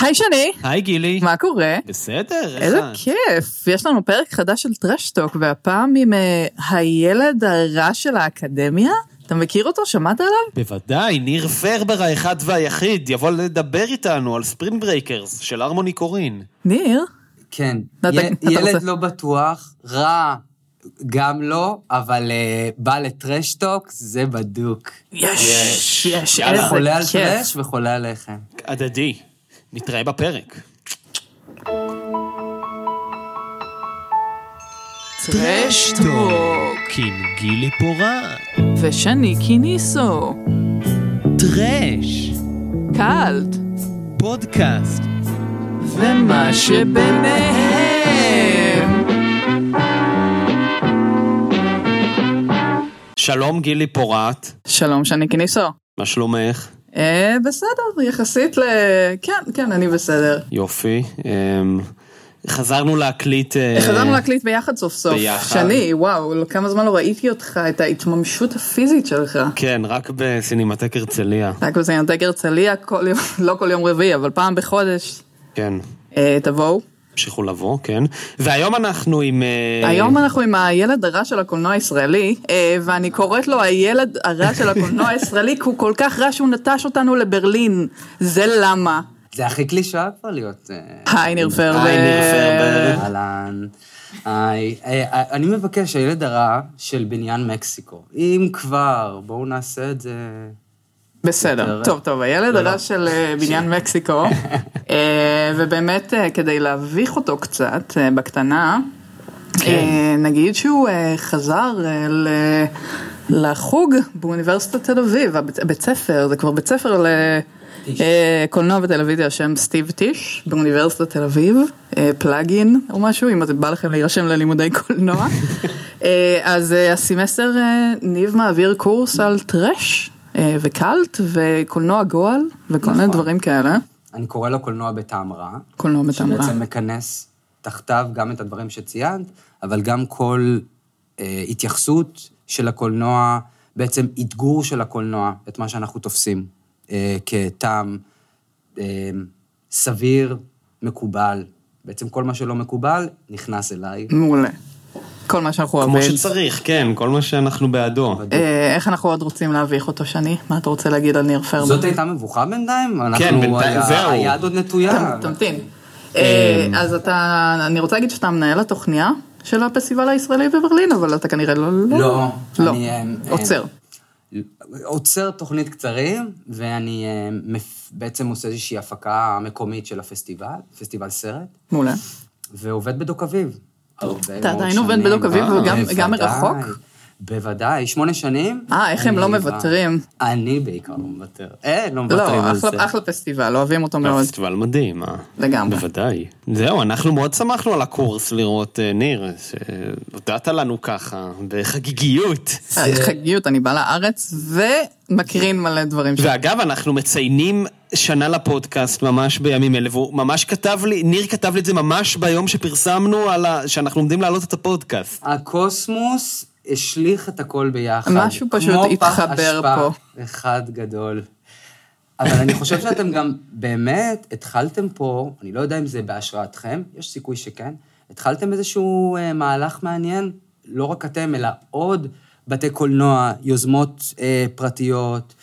היי שני, היי גילי. מה קורה? בסדר, איזה? כיף, יש לנו פרק חדש של טרשטוק, והפעם עם אה, הילד הרע של האקדמיה. אתה מכיר אותו? שמעת עליו? בוודאי, ניר פרבר האחד והיחיד יבוא לדבר איתנו על Spring Breakers של הרמוני קורין. ניר? כן, אתה- י- אתה ילד רוצה- לא בטוח, רע גם לא, אבל אה, בא לטרשטוק, זה בדוק. יש, יש. איזה חולה על כיף. טרש וחולה על לחם. הדדי. נתראה בפרק. טרשטוק, עם גילי פורן. ושני קיניסו, טרש. קאלט, פודקאסט. ומה שביניהם. שלום גילי פורט, שלום שני קיניסו. מה שלומך? אה, בסדר, יחסית ל... כן, כן, אני בסדר. יופי. אמ, חזרנו להקליט... אה, חזרנו להקליט ביחד סוף סוף. ביחד. שני, וואו, כמה זמן לא ראיתי אותך, את ההתממשות הפיזית שלך. כן, רק בסינמטק הרצליה. רק בסינמטק הרצליה, כל יום, לא כל יום רביעי, אבל פעם בחודש. כן. אה, תבואו. המשיכו לבוא, כן. והיום אנחנו עם... אה, היום אנחנו עם הילד הרע של הקולנוע הישראלי, אה, ואני קוראת לו הילד הרע של הקולנוע הישראלי, כי הוא כל כך רע שהוא נטש אותנו לברלין. זה למה. זה הכי קלישאה כבר להיות... אה, היי ניר פרבר. היי, ניר פרבר. אהלן. היי, אה, אה, אני מבקש, הילד הרע של בניין מקסיקו. אם כבר, בואו נעשה את זה... בסדר, יותר- טוב, טוב, הילד לא, הרע לא. של אה, בניין מקסיקו, אה, ובאמת אה, כדי להביך אותו קצת בקטנה, כן. נגיד שהוא חזר ל- לחוג באוניברסיטת תל אביב, הבית בית ספר, זה כבר בית ספר לקולנוע וטלוויזיה, השם סטיב טיש, באוניברסיטת תל אביב, פלאגין או משהו, אם אתם בא לכם להירשם ללימודי קולנוע. אז הסמסטר ניב מעביר קורס על טרש אה, וקאלט וקולנוע גועל וכל מיני נכון. דברים כאלה. אני קורא לו קולנוע בטעם רע. קולנוע בטעם רע. שבעצם מכנס תחתיו גם את הדברים שציינת, אבל גם כל אה, התייחסות של הקולנוע, בעצם אתגור של הקולנוע, את מה שאנחנו תופסים אה, כטעם אה, סביר, מקובל. בעצם כל מה שלא מקובל, נכנס אליי. מעולה. כל מה שאנחנו כמו אוהבים. שצריך, כן, כל מה שאנחנו בעדו. אה, איך אנחנו עוד רוצים להביך אותו, שני? מה אתה רוצה להגיד על ניר פרמן? זאת הייתה מבוכה בינתיים? אנחנו- כן, בינתיים, זהו. היד עוד נטויה. תמתין. אה, אז אתה, אני רוצה להגיד שאתה מנהל התוכניה של הפסטיבל הישראלי בברלין, אבל אתה כנראה לא... לא, לא. אני, אה, עוצר. עוצר תוכנית קצרים, ואני אה, בעצם עושה איזושהי הפקה מקומית של הפסטיבל, פסטיבל סרט, מעולה. ועובד בדוק אביב. הרבה אתה מאוד עדיין עובד שנים. בדוק אביב אה, וגם- מרחוק? בוודאי, שמונה שנים. אה, איך הם לא מוותרים. אני בעיקר לא מוותר. אה, לא מוותרים לא, על זה. אחלה- אחלה פסטיבל, אוהבים אותו מאוד. פסטיבל מדהים, אה? לגמרי. בוודאי. זהו, אנחנו מאוד שמחנו על הקורס לראות אה, ניר, שהודעת לנו ככה, בחגיגיות. אה, חגיות, אני באה לארץ ומקרין מלא דברים. ואגב, אנחנו מציינים שנה לפודקאסט ממש בימים אלה, והוא ממש כתב לי, ניר כתב לי את זה ממש ביום שפרסמנו על ה... שאנחנו עומדים להעלות את הפודקאסט. הקוסמוס השליך את הכל ביחד. משהו פשוט כמו פח התחבר אשפה פה. אחד גדול. אבל אני חושב שאתם גם באמת התחלתם פה, אני לא יודע אם זה בהשראתכם, יש סיכוי שכן, התחלתם איזשהו אה, מהלך מעניין, לא רק אתם, אלא עוד בתי קולנוע, יוזמות אה, פרטיות,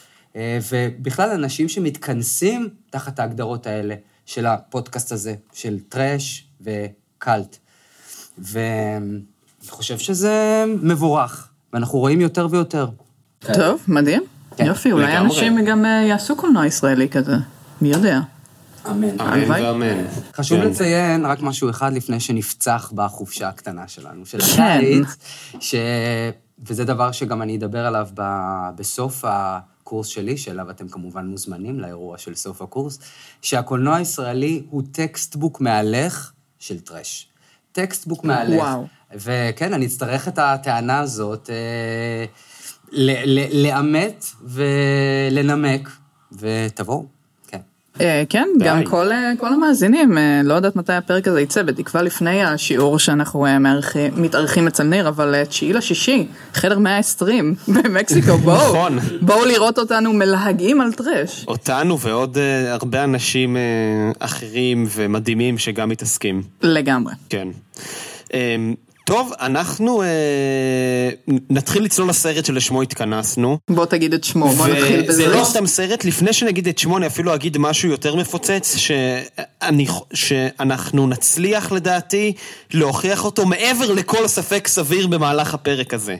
ובכלל אנשים שמתכנסים תחת ההגדרות האלה של הפודקאסט הזה, של טראש וקאלט. ואני חושב שזה מבורך, ואנחנו רואים יותר ויותר. טוב, מדהים. כן, יופי, אולי לגמרי. אנשים גם אה, יעשו קולנוע ישראלי כזה. מי יודע. אמן. אמן. ואמן. חשוב כן. לציין רק משהו אחד לפני שנפצח בחופשה הקטנה שלנו, של כן. הקיץ, ש... וזה דבר שגם אני אדבר עליו ב... בסוף הקורס שלי, שאליו אתם כמובן מוזמנים לאירוע של סוף הקורס, שהקולנוע הישראלי הוא textbook מהלך של טראש. textbook מהלך. וואו. וכן, אני אצטרך את הטענה הזאת אה, ל- ל- לאמת ולנמק, ותבואו, כן. אה, כן, גם כל, אה, כל המאזינים, אה, לא יודעת מתי הפרק הזה יצא, בתקווה לפני השיעור שאנחנו מארחים- מתארחים אצל ניר, אבל תשיעי לשישי, חדר 120 במקסיקו, בואו, נכון. בואו לראות אותנו מלהגים על טרש. אותנו ועוד אה, הרבה אנשים אה, אחרים ומדהימים שגם מתעסקים. לגמרי. כן. אמ, טוב, אנחנו אה, נתחיל לצלול לסרט שלשמו התכנסנו. בוא תגיד את שמו, בוא נתחיל בזה. וזה לא סתם סרט, לפני שנגיד את שמו, אני אפילו אגיד משהו יותר מפוצץ, שאני, שאנחנו נצליח לדעתי להוכיח אותו מעבר לכל ספק סביר במהלך הפרק הזה.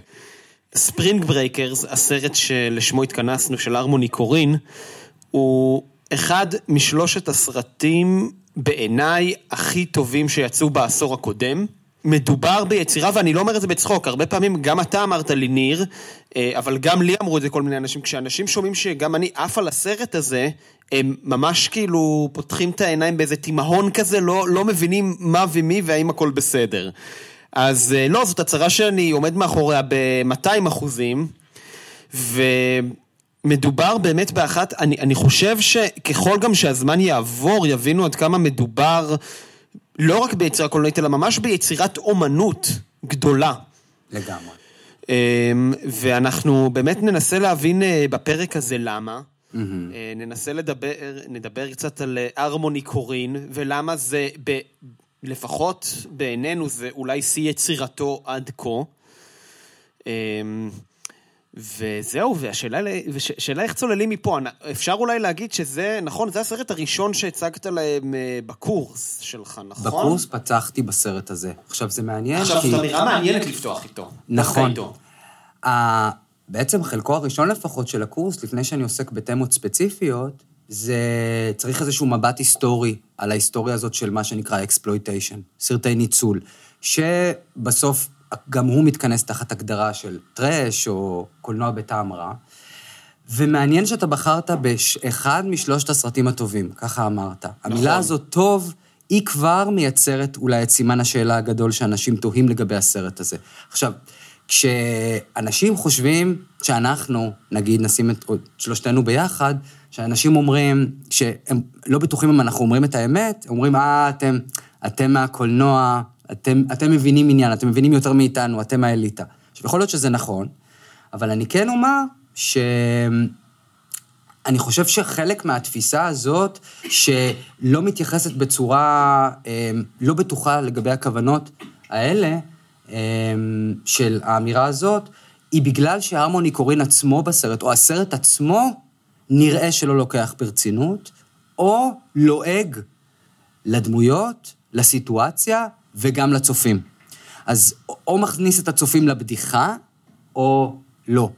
ספרינג ברייקרס, הסרט שלשמו התכנסנו, של הרמוני קורין, הוא אחד משלושת הסרטים בעיניי הכי טובים שיצאו בעשור הקודם. מדובר ביצירה, ואני לא אומר את זה בצחוק, הרבה פעמים גם אתה אמרת לי, ניר, אה, אבל גם לי אמרו את זה כל מיני אנשים, כשאנשים שומעים שגם אני עף על הסרט הזה, הם ממש כאילו פותחים את העיניים באיזה תימהון כזה, לא, לא מבינים מה ומי והאם הכל בסדר. אז אה, לא, זאת הצהרה שאני עומד מאחוריה ב-200 אחוזים, ומדובר באמת באחת, אני, אני חושב שככל גם שהזמן יעבור, יבינו עד כמה מדובר לא רק ביצירה קולנועית, אלא ממש ביצירת אומנות גדולה. לגמרי. אמ, ואנחנו באמת ננסה להבין אה, בפרק הזה למה. אה, ננסה לדבר, נדבר קצת על אה, הרמוני קורין, ולמה זה, ב, לפחות בעינינו, זה אולי שיא יצירתו עד כה. וזהו, והשאלה שאלה איך צוללים מפה. אפשר אולי להגיד שזה, נכון, זה הסרט הראשון שהצגת להם אה, בקורס שלך, נכון? בקורס פתחתי בסרט הזה. עכשיו, זה מעניין עכשיו, כי... זאת אמירה מעניינת לפתוח איתו. נכון. איתו. ה- בעצם חלקו הראשון לפחות של הקורס, לפני שאני עוסק בתמות ספציפיות, זה צריך איזשהו מבט היסטורי על ההיסטוריה הזאת של מה שנקרא exploitation, סרטי ניצול, שבסוף גם הוא מתכנס תחת הגדרה של טראש או קולנוע בטעם רע. ומעניין שאתה בחרת באחד משלושת הסרטים הטובים, ככה אמרת. נכון. המילה הזאת טוב, היא כבר מייצרת אולי את סימן השאלה הגדול שאנשים תוהים לגבי הסרט הזה. עכשיו, כשאנשים חושבים שאנחנו, נגיד, נשים את את שלושתנו ביחד, שאנשים אומרים, שהם לא בטוחים אם אנחנו אומרים את האמת, אומרים, אה, אתם, אתם מהקולנוע, אתם, אתם מבינים עניין, אתם מבינים יותר מאיתנו, אתם האליטה. עכשיו, יכול להיות שזה נכון, אבל אני כן אומר ש... אני חושב שחלק מהתפיסה הזאת, שלא מתייחסת בצורה אה, לא בטוחה לגבי הכוונות האלה, אה, של האמירה הזאת, היא בגלל שהרמוני קורין עצמו בסרט, או הסרט עצמו, נראה שלא לוקח ברצינות, או לועג לדמויות, לסיטואציה וגם לצופים. אז או מכניס את הצופים לבדיחה, או לא.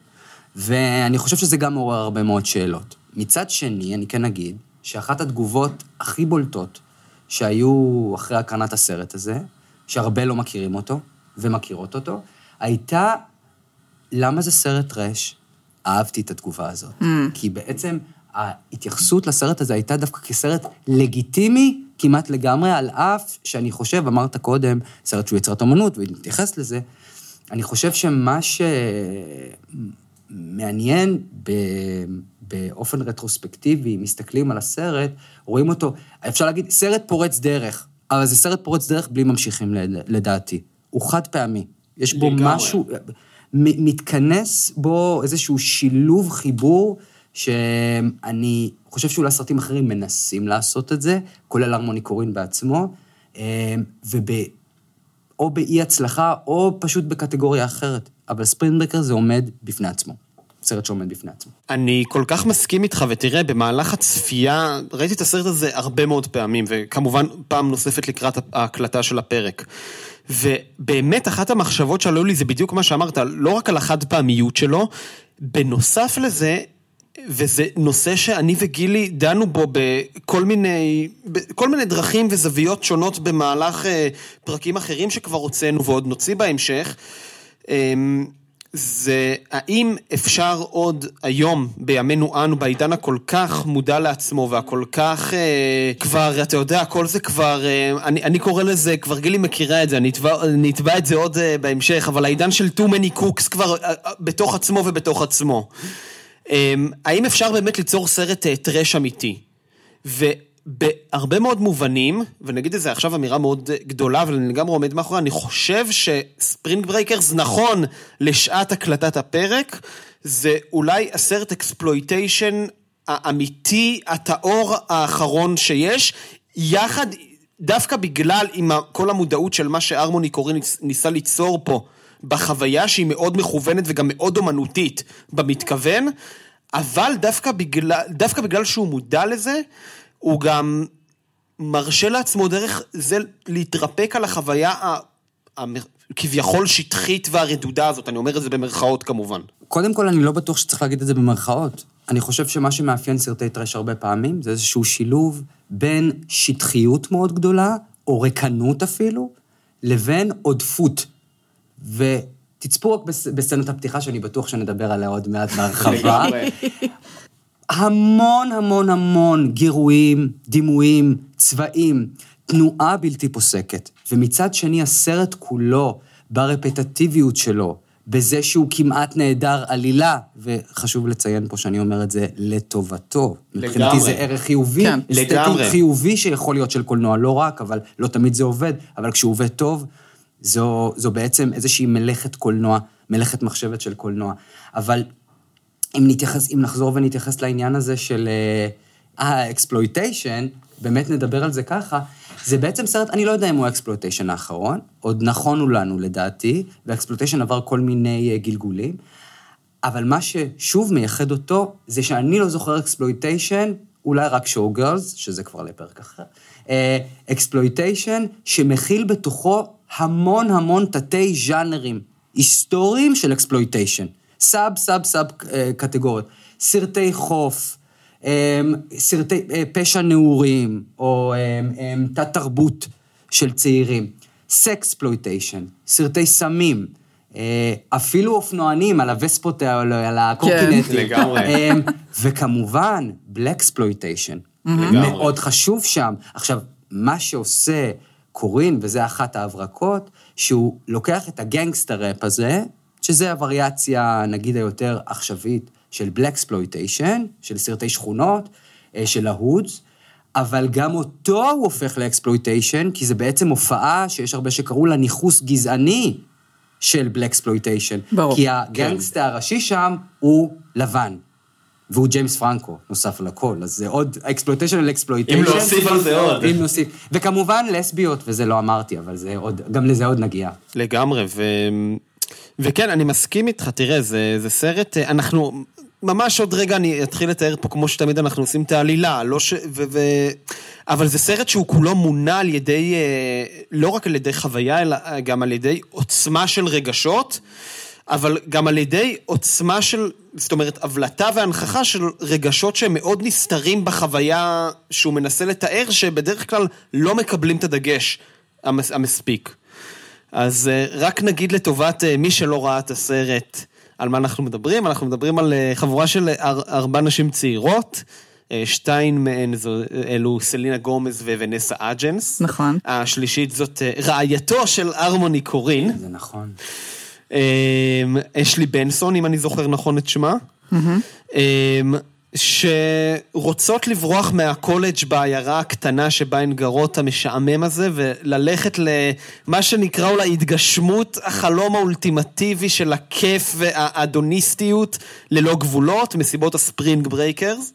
ואני חושב שזה גם מעורר הרבה מאוד שאלות. מצד שני, אני כן אגיד שאחת התגובות הכי בולטות שהיו אחרי הקרנת הסרט הזה, שהרבה לא מכירים אותו ומכירות אותו, הייתה, למה זה סרט טרש? אהבתי את התגובה הזאת. Mm. כי בעצם ההתייחסות לסרט הזה הייתה דווקא כסרט לגיטימי כמעט לגמרי, על אף שאני חושב, אמרת קודם, סרט שהוא יצירת אומנות, ונתייחס לזה, אני חושב שמה שמעניין ב... באופן רטרוספקטיבי, מסתכלים על הסרט, רואים אותו, אפשר להגיד, סרט פורץ דרך, אבל זה סרט פורץ דרך בלי ממשיכים לדעתי. הוא חד פעמי. יש בו לגמרי. משהו, מתכנס בו איזשהו שילוב, חיבור, שאני חושב שאולי סרטים אחרים מנסים לעשות את זה, כולל הרמוני קורין בעצמו, וב... או באי הצלחה, או פשוט בקטגוריה אחרת. אבל ספרינטברקר זה עומד בפני עצמו. סרט שעומד בפני עצמו. אני כל כך מסכים איתך, ותראה, במהלך הצפייה, ראיתי את הסרט הזה הרבה מאוד פעמים, וכמובן פעם נוספת לקראת ההקלטה של הפרק. ובאמת, אחת המחשבות שעלו לי זה בדיוק מה שאמרת, לא רק על החד פעמיות שלו, בנוסף לזה, וזה נושא שאני וגילי דנו בו בכל מיני, בכל מיני דרכים וזוויות שונות במהלך אה, פרקים אחרים שכבר הוצאנו ועוד נוציא בהמשך. אה, זה האם אפשר עוד היום, בימינו אנו, בעידן הכל כך מודע לעצמו והכל כך אה, כבר, אתה יודע, כל זה כבר, אה, אני, אני קורא לזה, כבר גילי מכירה את זה, אני אטבע, אני אטבע את זה עוד אה, בהמשך, אבל העידן של too many cooks כבר אה, אה, בתוך עצמו ובתוך עצמו. אה, האם אפשר באמת ליצור סרט אה, טראש אמיתי? ובהרבה מאוד מובנים, ונגיד את זה עכשיו אמירה מאוד גדולה, אבל אני לגמרי עומד מאחוריה, אני חושב שספרינג ברייקרס נכון לשעת הקלטת הפרק, זה אולי הסרט exploitation האמיתי, הטהור האחרון שיש, יחד, דווקא בגלל עם כל המודעות של מה שהרמוני קורין ניסה ליצור פה, בחוויה שהיא מאוד מכוונת וגם מאוד אומנותית במתכוון, אבל דווקא בגלל, דווקא בגלל שהוא מודע לזה, הוא גם מרשה לעצמו דרך זה להתרפק על החוויה הכביכול שטחית והרדודה הזאת, אני אומר את זה במרכאות כמובן. קודם כל, אני לא בטוח שצריך להגיד את זה במרכאות. אני חושב שמה שמאפיין סרטי טרש הרבה פעמים, זה איזשהו שילוב בין שטחיות מאוד גדולה, או ריקנות אפילו, לבין עודפות. ותצפו רק בסצנת הפתיחה, שאני בטוח שנדבר עליה עוד מעט בהרחבה. המון המון המון גירויים, דימויים, צבעים, תנועה בלתי פוסקת. ומצד שני, הסרט כולו, ברפטטיביות שלו, בזה שהוא כמעט נעדר עלילה, וחשוב לציין פה שאני אומר את זה לטובתו. לגמרי. מבחינתי זה ערך חיובי, כן, לגמרי. חיובי שיכול להיות של קולנוע, לא רק, אבל לא תמיד זה עובד, אבל כשהוא עובד טוב, זו, זו בעצם איזושהי מלאכת קולנוע, מלאכת מחשבת של קולנוע. אבל אם, נתייחס, אם נחזור ונתייחס לעניין הזה של ה exploitation, אה, באמת נדבר על זה ככה, זה בעצם סרט, אני לא יודע אם הוא ה exploitation האחרון, עוד נכונו לנו לדעתי, וה exploitation עבר כל מיני אה, גלגולים, אבל מה ששוב מייחד אותו, זה שאני לא זוכר exploitation, אולי רק שואו גרלס, שזה כבר לפרק אחר, exploitation שמכיל בתוכו המון המון תתי ז'אנרים היסטוריים של exploitation. sub, sub, sub אה, קטגוריות. סרטי חוף, אה, סרטי אה, פשע נעורים, או תת-תרבות של צעירים. sexploitation, סרטי סמים, אפילו אופנוענים על הווספות, על הקורקינטים. כן, לגמרי. וכמובן, blaxploitation. מאוד חשוב שם. עכשיו, מה שעושה קורין, וזה אחת ההברקות, שהוא לוקח את ה gangsta rap הזה, שזה הווריאציה, נגיד, היותר עכשווית של blaxploitation, של סרטי שכונות, אה, של ה hoods, אבל גם אותו הוא הופך ל exploitation, כי זה בעצם הופעה שיש הרבה שקראו לה ניכוס גזעני של blaxploitation. ברור. כי הגנגסטר כן. הראשי שם הוא לבן. והוא ג'יימס פרנקו, נוסף על הכל, אז זה עוד exploitation על exploitation. אם להוסיף על זה עוד. אם נוסיף. וכמובן לסביות, וזה לא אמרתי, אבל זה עוד, גם לזה עוד נגיע. לגמרי, ו... וכן, אני מסכים איתך, תראה, זה, זה סרט, אה, אנחנו, ממש עוד רגע אני אתחיל לתאר פה כמו שתמיד אנחנו עושים את העלילה, לא ש... ו, ו, אבל זה סרט שהוא כולו מונע על ידי, אה, לא רק על ידי חוויה, אלא גם על ידי עוצמה של רגשות. אבל גם על ידי עוצמה של, זאת אומרת, הבלטה והנכחה של רגשות שהם מאוד נסתרים בחוויה שהוא מנסה לתאר, שבדרך כלל לא מקבלים את הדגש המספיק. אז אה, רק נגיד לטובת אה, מי שלא ראה את הסרט, על מה אנחנו מדברים, אנחנו מדברים על אה, חבורה של ארבע נשים צעירות. שתיים מהן אלו סלינה גומז ווונסה אג'נס. נכון. השלישית זאת רעייתו של ארמוני קורין. זה נכון. אשלי בנסון, אם אני זוכר נכון את שמה. שרוצות לברוח מהקולג' בעיירה הקטנה שבה הן גרות המשעמם הזה וללכת למה שנקרא אולי התגשמות החלום האולטימטיבי של הכיף וההדוניסטיות ללא גבולות, מסיבות ה spring breakers.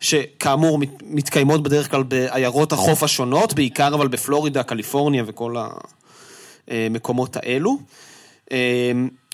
שכאמור מתקיימות בדרך כלל בעיירות החוף השונות, בעיקר אבל בפלורידה, קליפורניה וכל המקומות האלו.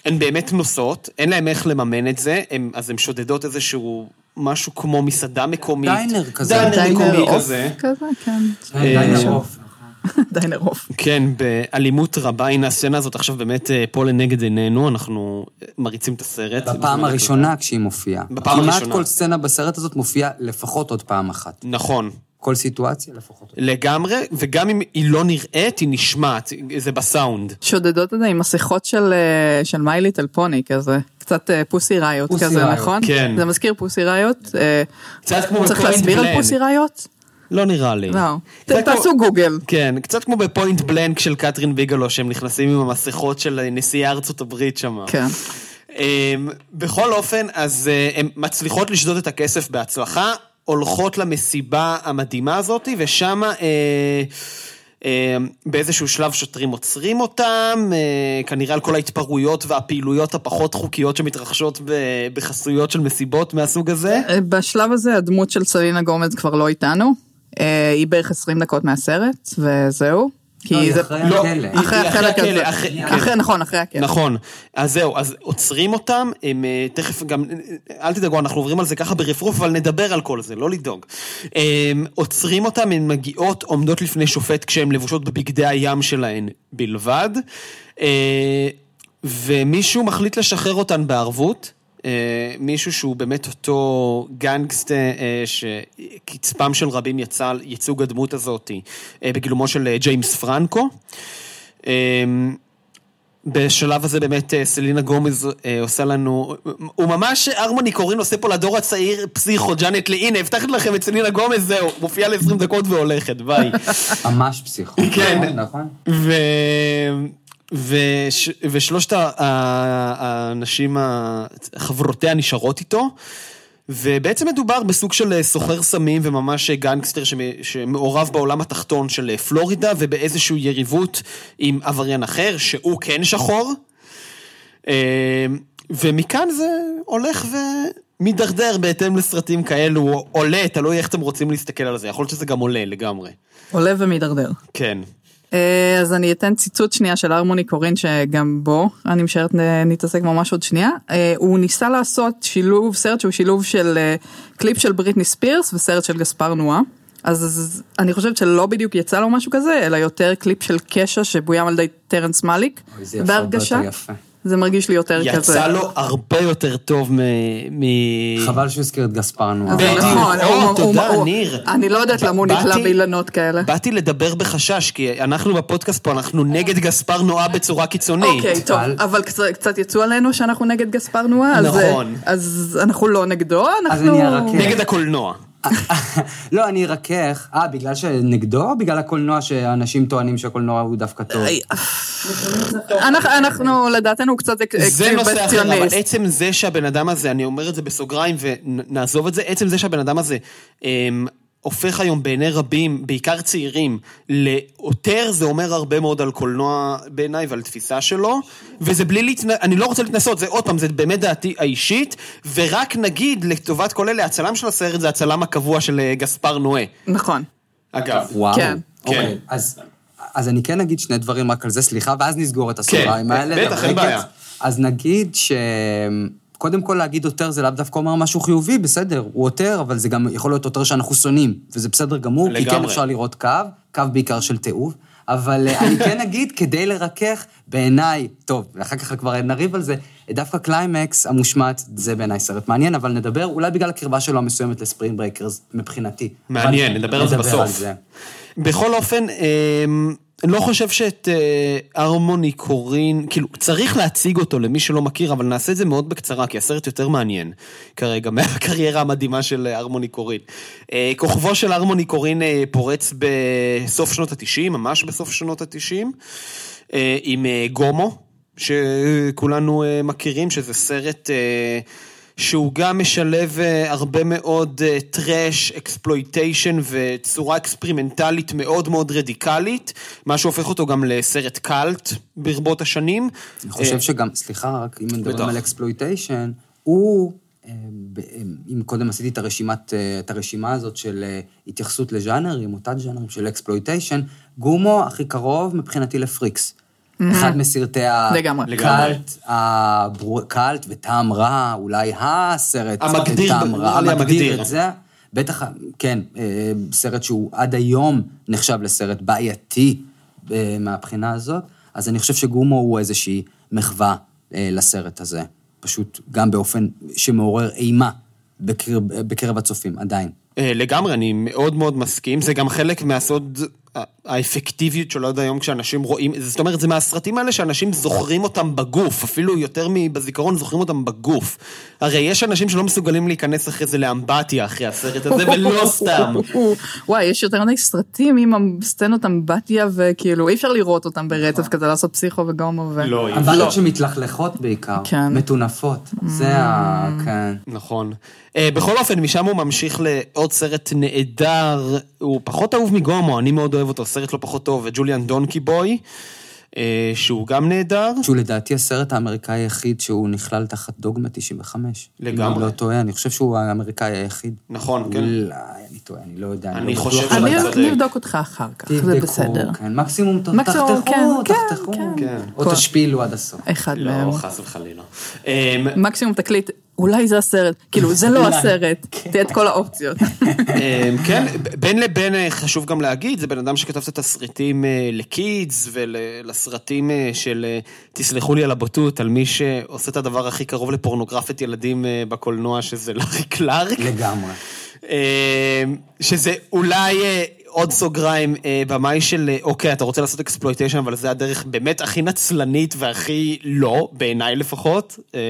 הן באמת נוסעות, אין להן איך לממן את זה, הם, אז הן שודדות איזשהו משהו כמו מסעדה מקומית. דיינר כזה. דיינר מקומי כזה. כזה, כן. אה, דיינר עוף. דיינר עוף. כן, באלימות רבה, הנה הסצנה הזאת עכשיו באמת אה, פה לנגד עינינו, אנחנו מריצים את הסרט. בפעם הראשונה כשהיא מופיעה. בפעם הראשונה. כמעט כל סצנה בסרט הזאת מופיעה לפחות עוד פעם אחת. נכון. כל סיטואציה לפחות. לגמרי, וגם אם היא לא נראית, היא נשמעת, זה בסאונד. שודדות את זה עם מסכות של, אה, של מי ליטל פוני כזה, קצת אה, פוסי ראיות כזה, ראיות. נכון? כן. זה מזכיר פוסי ראיות. אה, קצת כמו צריך להסביר על פוסי ראיות? לא נראה לי. לא. תעשו גוגל. כן, קצת כמו בפוינט בלנק של קתרין ביגלו, שהם נכנסים עם המסכות של נשיאי ארצות הברית שם. כן. בכל אופן, אז הן מצליחות לשדוד את הכסף בהצלחה. הולכות למסיבה המדהימה הזאת, ושם אה, אה, באיזשהו שלב שוטרים עוצרים אותם, אה, כנראה על כל ההתפרעויות והפעילויות הפחות חוקיות שמתרחשות בחסויות של מסיבות מהסוג הזה. אה, בשלב הזה הדמות של סלינה גומז כבר לא איתנו. אה, היא בערך 20 דקות מהסרט, וזהו. כי לא, היא זה... אחרי לא, הכלא. אחרי הכלא, הזה. אחרי- אחרי, נכון, אחרי הכלא. נכון, אז זהו, אז עוצרים אותם, הם אה, תכף גם, אל תדאגו, אנחנו עוברים על זה ככה ברפרוף, אבל נדבר על כל זה, לא לדאוג. עוצרים אותם, הן מגיעות, עומדות לפני שופט כשהן לבושות בבגדי הים שלהן בלבד, אה, ומישהו מחליט לשחרר אותן בערבות. אה, מישהו שהוא באמת אותו gangsta אה, שקצפם של רבים יצא על ייצוג הדמות הזאת אה, בגילומו של אה, ג'יימס פרנקו. אה, בשלב הזה באמת אה, סלינה גומז אה, עושה לנו, הוא ממש, הרמוני קורין עושה פה לדור הצעיר פסיכו, ג'אנט לי, הנה, הבטחתי לכם את סלינה גומז, זהו, מופיעה ל-20 דקות והולכת, ביי. ממש פסיכו. כן. נכון. ו... וש... ושלושת האנשים, חברותיה נשארות איתו, ובעצם מדובר בסוג של סוחר סמים וממש גנגסטר שמ... שמעורב בעולם התחתון של פלורידה, ובאיזושהי יריבות עם עבריין אחר, שהוא כן שחור. אה, ומכאן זה הולך ומידרדר בהתאם לסרטים כאלו, עולה, תלוי איך אתם רוצים להסתכל על זה, יכול להיות שזה גם עולה לגמרי. עולה ומידרדר. כן. אה, אז אני אתן ציטוט שנייה של הרמוני קורין שגם בו אני משערת נתעסק ממש עוד שנייה. אה, הוא ניסה לעשות שילוב, סרט שהוא שילוב של אה, קליפ של בריטני ספירס וסרט של גספר נועה. אז, אני חושבת שלא בדיוק יצא לו משהו כזה, אלא יותר קליפ של קשע שבוים על ידי טרנס הרבה בהרגשה. יפה. זה מרגיש לי יותר כזה. יצא לו הרבה יותר טוב מ... מ- חבל שהוא הזכיר את גספר נוער. זה. נכון, הוא- הוא- תודה, הוא- ניר. אני לא יודעת למה הוא נקלע באילנות כאלה. באתי לדבר בחשש, כי אנחנו בפודקאסט פה, אנחנו נגד גספר נועה בצורה קיצונית. אוקיי, טוב, אבל- קצת- קצת יצאו עלינו שאנחנו נגד גספר נועה, אז, נכון. אז אנחנו לא נגדו, אז אנחנו... נגד הקולנוע. לא, אני ארכך. אה, בגלל שנגדו או בגלל הקולנוע שאנשים טוענים שהקולנוע הוא דווקא טוב? איי, אנחנו, לדעתנו קצת זה נושא אחר, אבל. עצם זה שהבן אדם הזה, אני אומר את זה בסוגריים ונעזוב את זה, עצם זה שהבן אדם הזה אמ, הופך היום בעיני רבים, בעיקר צעירים, לעותר, זה אומר הרבה מאוד על קולנוע בעיניי ועל תפיסה שלו, וזה בלי להתנ... אני לא רוצה להתנסות, זה עוד פעם, זה באמת דעתי האישית, ורק נגיד, לטובת כל אלה, הצלם של הסרט זה הצלם הקבוע של אה, גספר נועה. נכון. אגב. וואו. כן. כן. אז, אז אני כן אגיד שני דברים רק על זה, סליחה, ואז נסגור את הסוגריים כן, האלה. בטח, אין. בעיה. אז נגיד ש... קודם כל להגיד עותר זה לאו דווקא אומר משהו חיובי, בסדר, הוא עותר, אבל זה גם יכול להיות עותר שאנחנו שונאים, וזה בסדר גמור, כי כן לגמרי. אפשר לראות קו, קו בעיקר של תיעוב, אבל אה, אני כן אגיד, כדי לרכך, בעיניי, טוב, ואחר כך כבר נריב על זה, דווקא קליימקס המושמט, זה בעיניי סרט מעניין, אבל נדבר, אולי בגלל הקרבה שלו המסוימת ל Spring Breakers, מבחינתי. מעניין, נדבר על זה בסוף. זה. בכל אופן, אמ, לא חושב שאת אה, ארמוני קורין, כאילו, צריך להציג אותו למי שלא מכיר, אבל נעשה את זה מאוד בקצרה, כי הסרט יותר מעניין כרגע מהקריירה המדהימה של אה, ארמוני קורין. אה, כוכבו של ארמוני קורין אה, פורץ בסוף שנות ה-90, ממש בסוף שנות ה-90, עם אה, Gummo, שכולנו אה, מכירים, שזה סרט... אה, שהוא גם משלב אה, הרבה מאוד אה, trash, exploitation וצורה אקספרימנטלית מאוד מאוד רדיקלית, מה שהופך אותו גם לסרט קאלט ברבות השנים. אני חושב אה, שגם, סליחה, רק אם מדברים. על exploitation, הוא, אה, אה, אם קודם עשיתי את, הרשימת, אה, את הרשימה הזאת של אה, התייחסות לז'אנרים, אותה ז'אנרים של exploitation, Gummo הכי קרוב מבחינתי ל Freaks. אחד מסרטי. הקאלט, וטעם רע, אולי הסרט, המגדיר, טעם רע. המגדיר את זה. בטח, כן, אה, סרט שהוא עד היום נחשב לסרט בעייתי אה, מהבחינה הזאת, אז אני חושב שגומו הוא איזושהי מחווה אה, לסרט הזה. פשוט גם באופן שמעורר אימה בקרב, בקרב הצופים, עדיין. אה, לגמרי, אני מאוד מאוד מסכים, זה גם חלק מהסוד ה- האפקטיביות שלו עד היום כשאנשים רואים, זאת אומרת, זה מהסרטים האלה שאנשים זוכרים אותם בגוף, אפילו יותר מבזיכרון זוכרים אותם בגוף. הרי יש אנשים שלא מסוגלים להיכנס אחרי זה לאמבטיה אחרי הסרט הזה, ולא סתם. וואי, יש יותר מדי סרטים עם סצנות אמבטיה וכאילו אי אפשר לראות אותם ברצף כזה לעשות פסיכו וגומו ו... לא, אמבטיות שמתלכלכות בעיקר, כן. מטונפות. זה ה... כן. נכון. Uh, בכל אופן, משם הוא ממשיך לעוד סרט, סרט נהדר, הוא פחות אהוב מגומו, אני מאוד אוהב אותו, סרט לא פחות טוב, וג'וליאן דונקי בוי, אה, שהוא גם נהדר. שהוא לדעתי הסרט האמריקאי היחיד שהוא נכלל תחת דוגמה 95. לגמרי. אם אני לא טועה, אני חושב שהוא האמריקאי היחיד. נכון, כן. אולי, אני טועה, אני לא יודע. אני לא חושב אני צודק. נבדוק אותך אחר כך, זה בסדר. כן, מקסימום תחתכו, כן, תחתכו. כן, כן. או כל- תשפילו עד הסוף. אחד מהם. לא, חס וחלילה. אה, מקסימום תקליט, אולי זה הסרט, כאילו זה לא. הסרט, תהיה את כל האופציות. אה, כן, בין לבין אה, חשוב גם להגיד, זה בן אדם שכתב את התסריטים אה, לקידס ולסרטים אה, של, תסלחו לי על הבוטות, על מי שעושה את הדבר הכי קרוב לפורנוגרפיית ילדים בקולנוע, שזה לארי קלארק. לגמרי. אה, שזה אולי עוד סוגריים, אה, במאי של, אה, אוקיי, אתה רוצה לעשות exploitation, אבל זה הדרך באמת הכי נצלנית והכי לא, בעיניי לפחות. אה,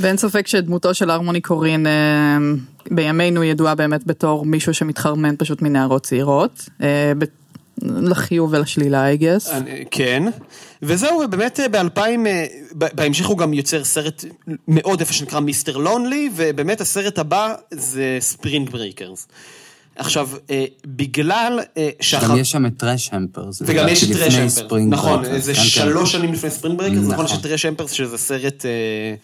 ואין ספק שדמותו של הרמוני קורין אה, בימינו ידועה באמת בתור מישהו שמתחרמן פשוט מנערות צעירות. לחיוב ולשלילה, I guess. כן, וזהו, ובאמת ב-2000, בהמשך הוא גם יוצר סרט מאוד יפה שנקרא Mister Lonely, ובאמת הסרט הבא זה Spring Breakers. עכשיו, אה, בגלל אה, גם יש שם את Trash Humpers. וגם יש את Humpers, Spring נכון, זה כן, כן. שלוש שנים לפני Spring Breakers, נכון נכון. ש Trash Humpers שזה סרט... אה,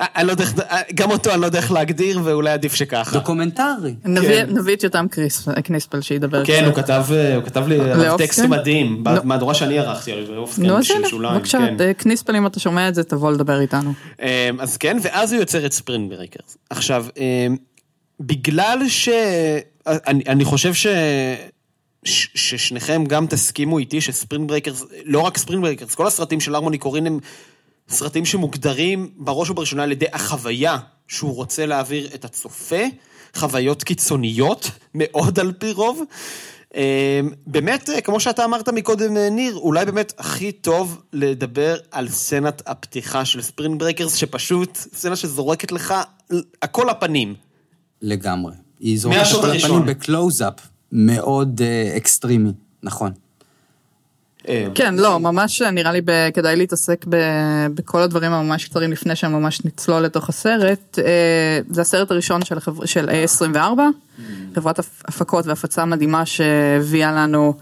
אני לא יודע איך, גם אותו אני לא יודע איך להגדיר, ואולי עדיף שככה. דוקומנטרי. נביא כן. את יותם קריס- קניספל שידבר כן. הוא כתב, הוא כתב לי? טקסט מדהים, נו. במהדורה שאני ערכתי נו, אז של שוליים, בבקשה, קניספל אם אתה שומע את זה, תבוא לדבר איתנו. אמ, אז כן, ואז הוא יוצר את Spring Breakers. עכשיו, אמ, בגלל ש... אני, אני חושב ש... ש- ששניכם גם תסכימו איתי ש Spring Breakers, לא רק Spring Breakers, כל הסרטים של הרמוני קורין הם סרטים שמוגדרים בראש ובראשונה על ידי החוויה שהוא רוצה להעביר את הצופה, חוויות קיצוניות מאוד על פי רוב. אמ, באמת, כמו שאתה אמרת מקודם, ניר, אולי באמת הכי טוב לדבר על סצנת הפתיחה של Spring Breakers, שפשוט סצנה שזורקת לך הכל לפנים. לגמרי. היא זורקת את כל. הפנים בקלוז-אפ מאוד אה, אקסטרימי, נכון. אמ, כן, לא, ממש נראה לי ב- כדאי להתעסק בכל הדברים הממש קצרים לפני שממש נצלול לתוך הסרט. אה, זה הסרט הראשון של, החבר... של A24, חברת הפ- הפקות והפצה מדהימה שהביאה לנו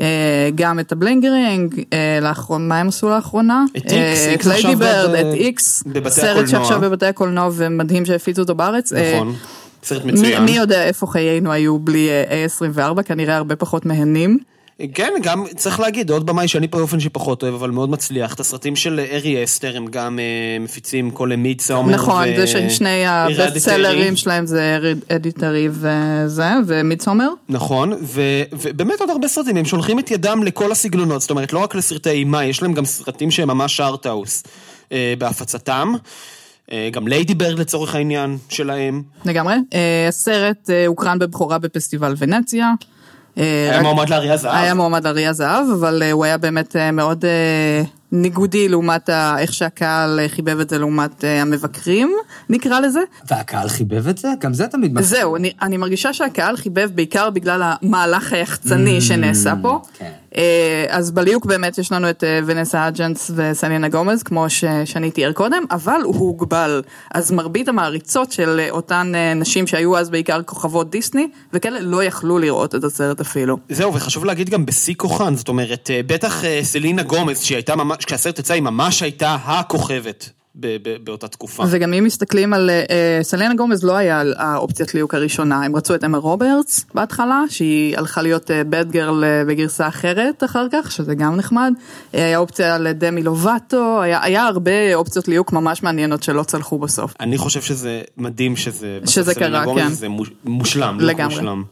אה, גם את ה Bling Ring, לאחרונה, מה הם עשו לאחרונה? את X, אה, X את Lady Bird, את X, סרט. שעכשיו בבתי הקולנוע ומדהים שהפיצו אותו בארץ. אה, נכון, סרט מי, מצוין. מי יודע איפה חיינו היו בלי אה, A24, כנראה הרבה פחות מהנים. כן, גם צריך להגיד, עוד במאי שאני באופן אישי פחות אוהב, אבל מאוד מצליח. את הסרטים של ארי אסטר הם גם אה, מפיצים כולל Midsommar. נכון, זה ששני הבסט סלרים שלהם זה אדיטרי וזה, ומידסומר. נכון, ו- ובאמת עוד הרבה סרטים, הם שולחים את ידם לכל הסגנונות, זאת אומרת, לא רק לסרטי אימה, יש להם גם סרטים שהם ממש ארטהאוס אה, בהפצתם. אה, גם ליידי ברד לצורך העניין שלהם. לגמרי. אה, הסרט אה, הוקרן בבכורה בפסטיבל ונציה. היה רק- מועמד לאריה הזהב. היה מועמד אריה זהב, אבל הוא היה באמת מאוד ניגודי לעומת ה- איך שהקהל חיבב את זה לעומת המבקרים, נקרא לזה. והקהל חיבב את זה? גם זה תמיד. זהו, אני, אני מרגישה שהקהל חיבב בעיקר בגלל המהלך היחצני שנעשה פה. כן. אה, אז בליהוק באמת יש לנו את אה, ונסה אג'נס וסלינה גומז, כמו ש- שאני תיאר קודם, אבל הוא הוגבל. אז מרבית המעריצות של אה, אותן נשים שהיו אז בעיקר כוכבות דיסני, וכאלה לא יכלו לראות את הסרט אפילו. זהו, וחשוב להגיד גם בשיא כוחן, זאת אומרת, בטח סלינה גומז, שהיא הייתה ממש, כשהסרט יצא, היא ממש הייתה הכוכבת באותה תקופה. וגם אם מסתכלים על, אה, סלינה גומז לא היה האופציית ליהוק הראשונה, הם רצו את אמה רוברטס בהתחלה, שהיא הלכה להיות בד גרל בגרסה אחרת אחר כך, שזה גם נחמד, אה, היה אופציה לדמי לובטו, היה, היה הרבה אופציות ליהוק ממש מעניינות שלא צלחו בסוף. אני חושב שזה מדהים שזה... שזה קרה, גומז כן. זה מוש- מושלם, לא לגמרי. מושלם.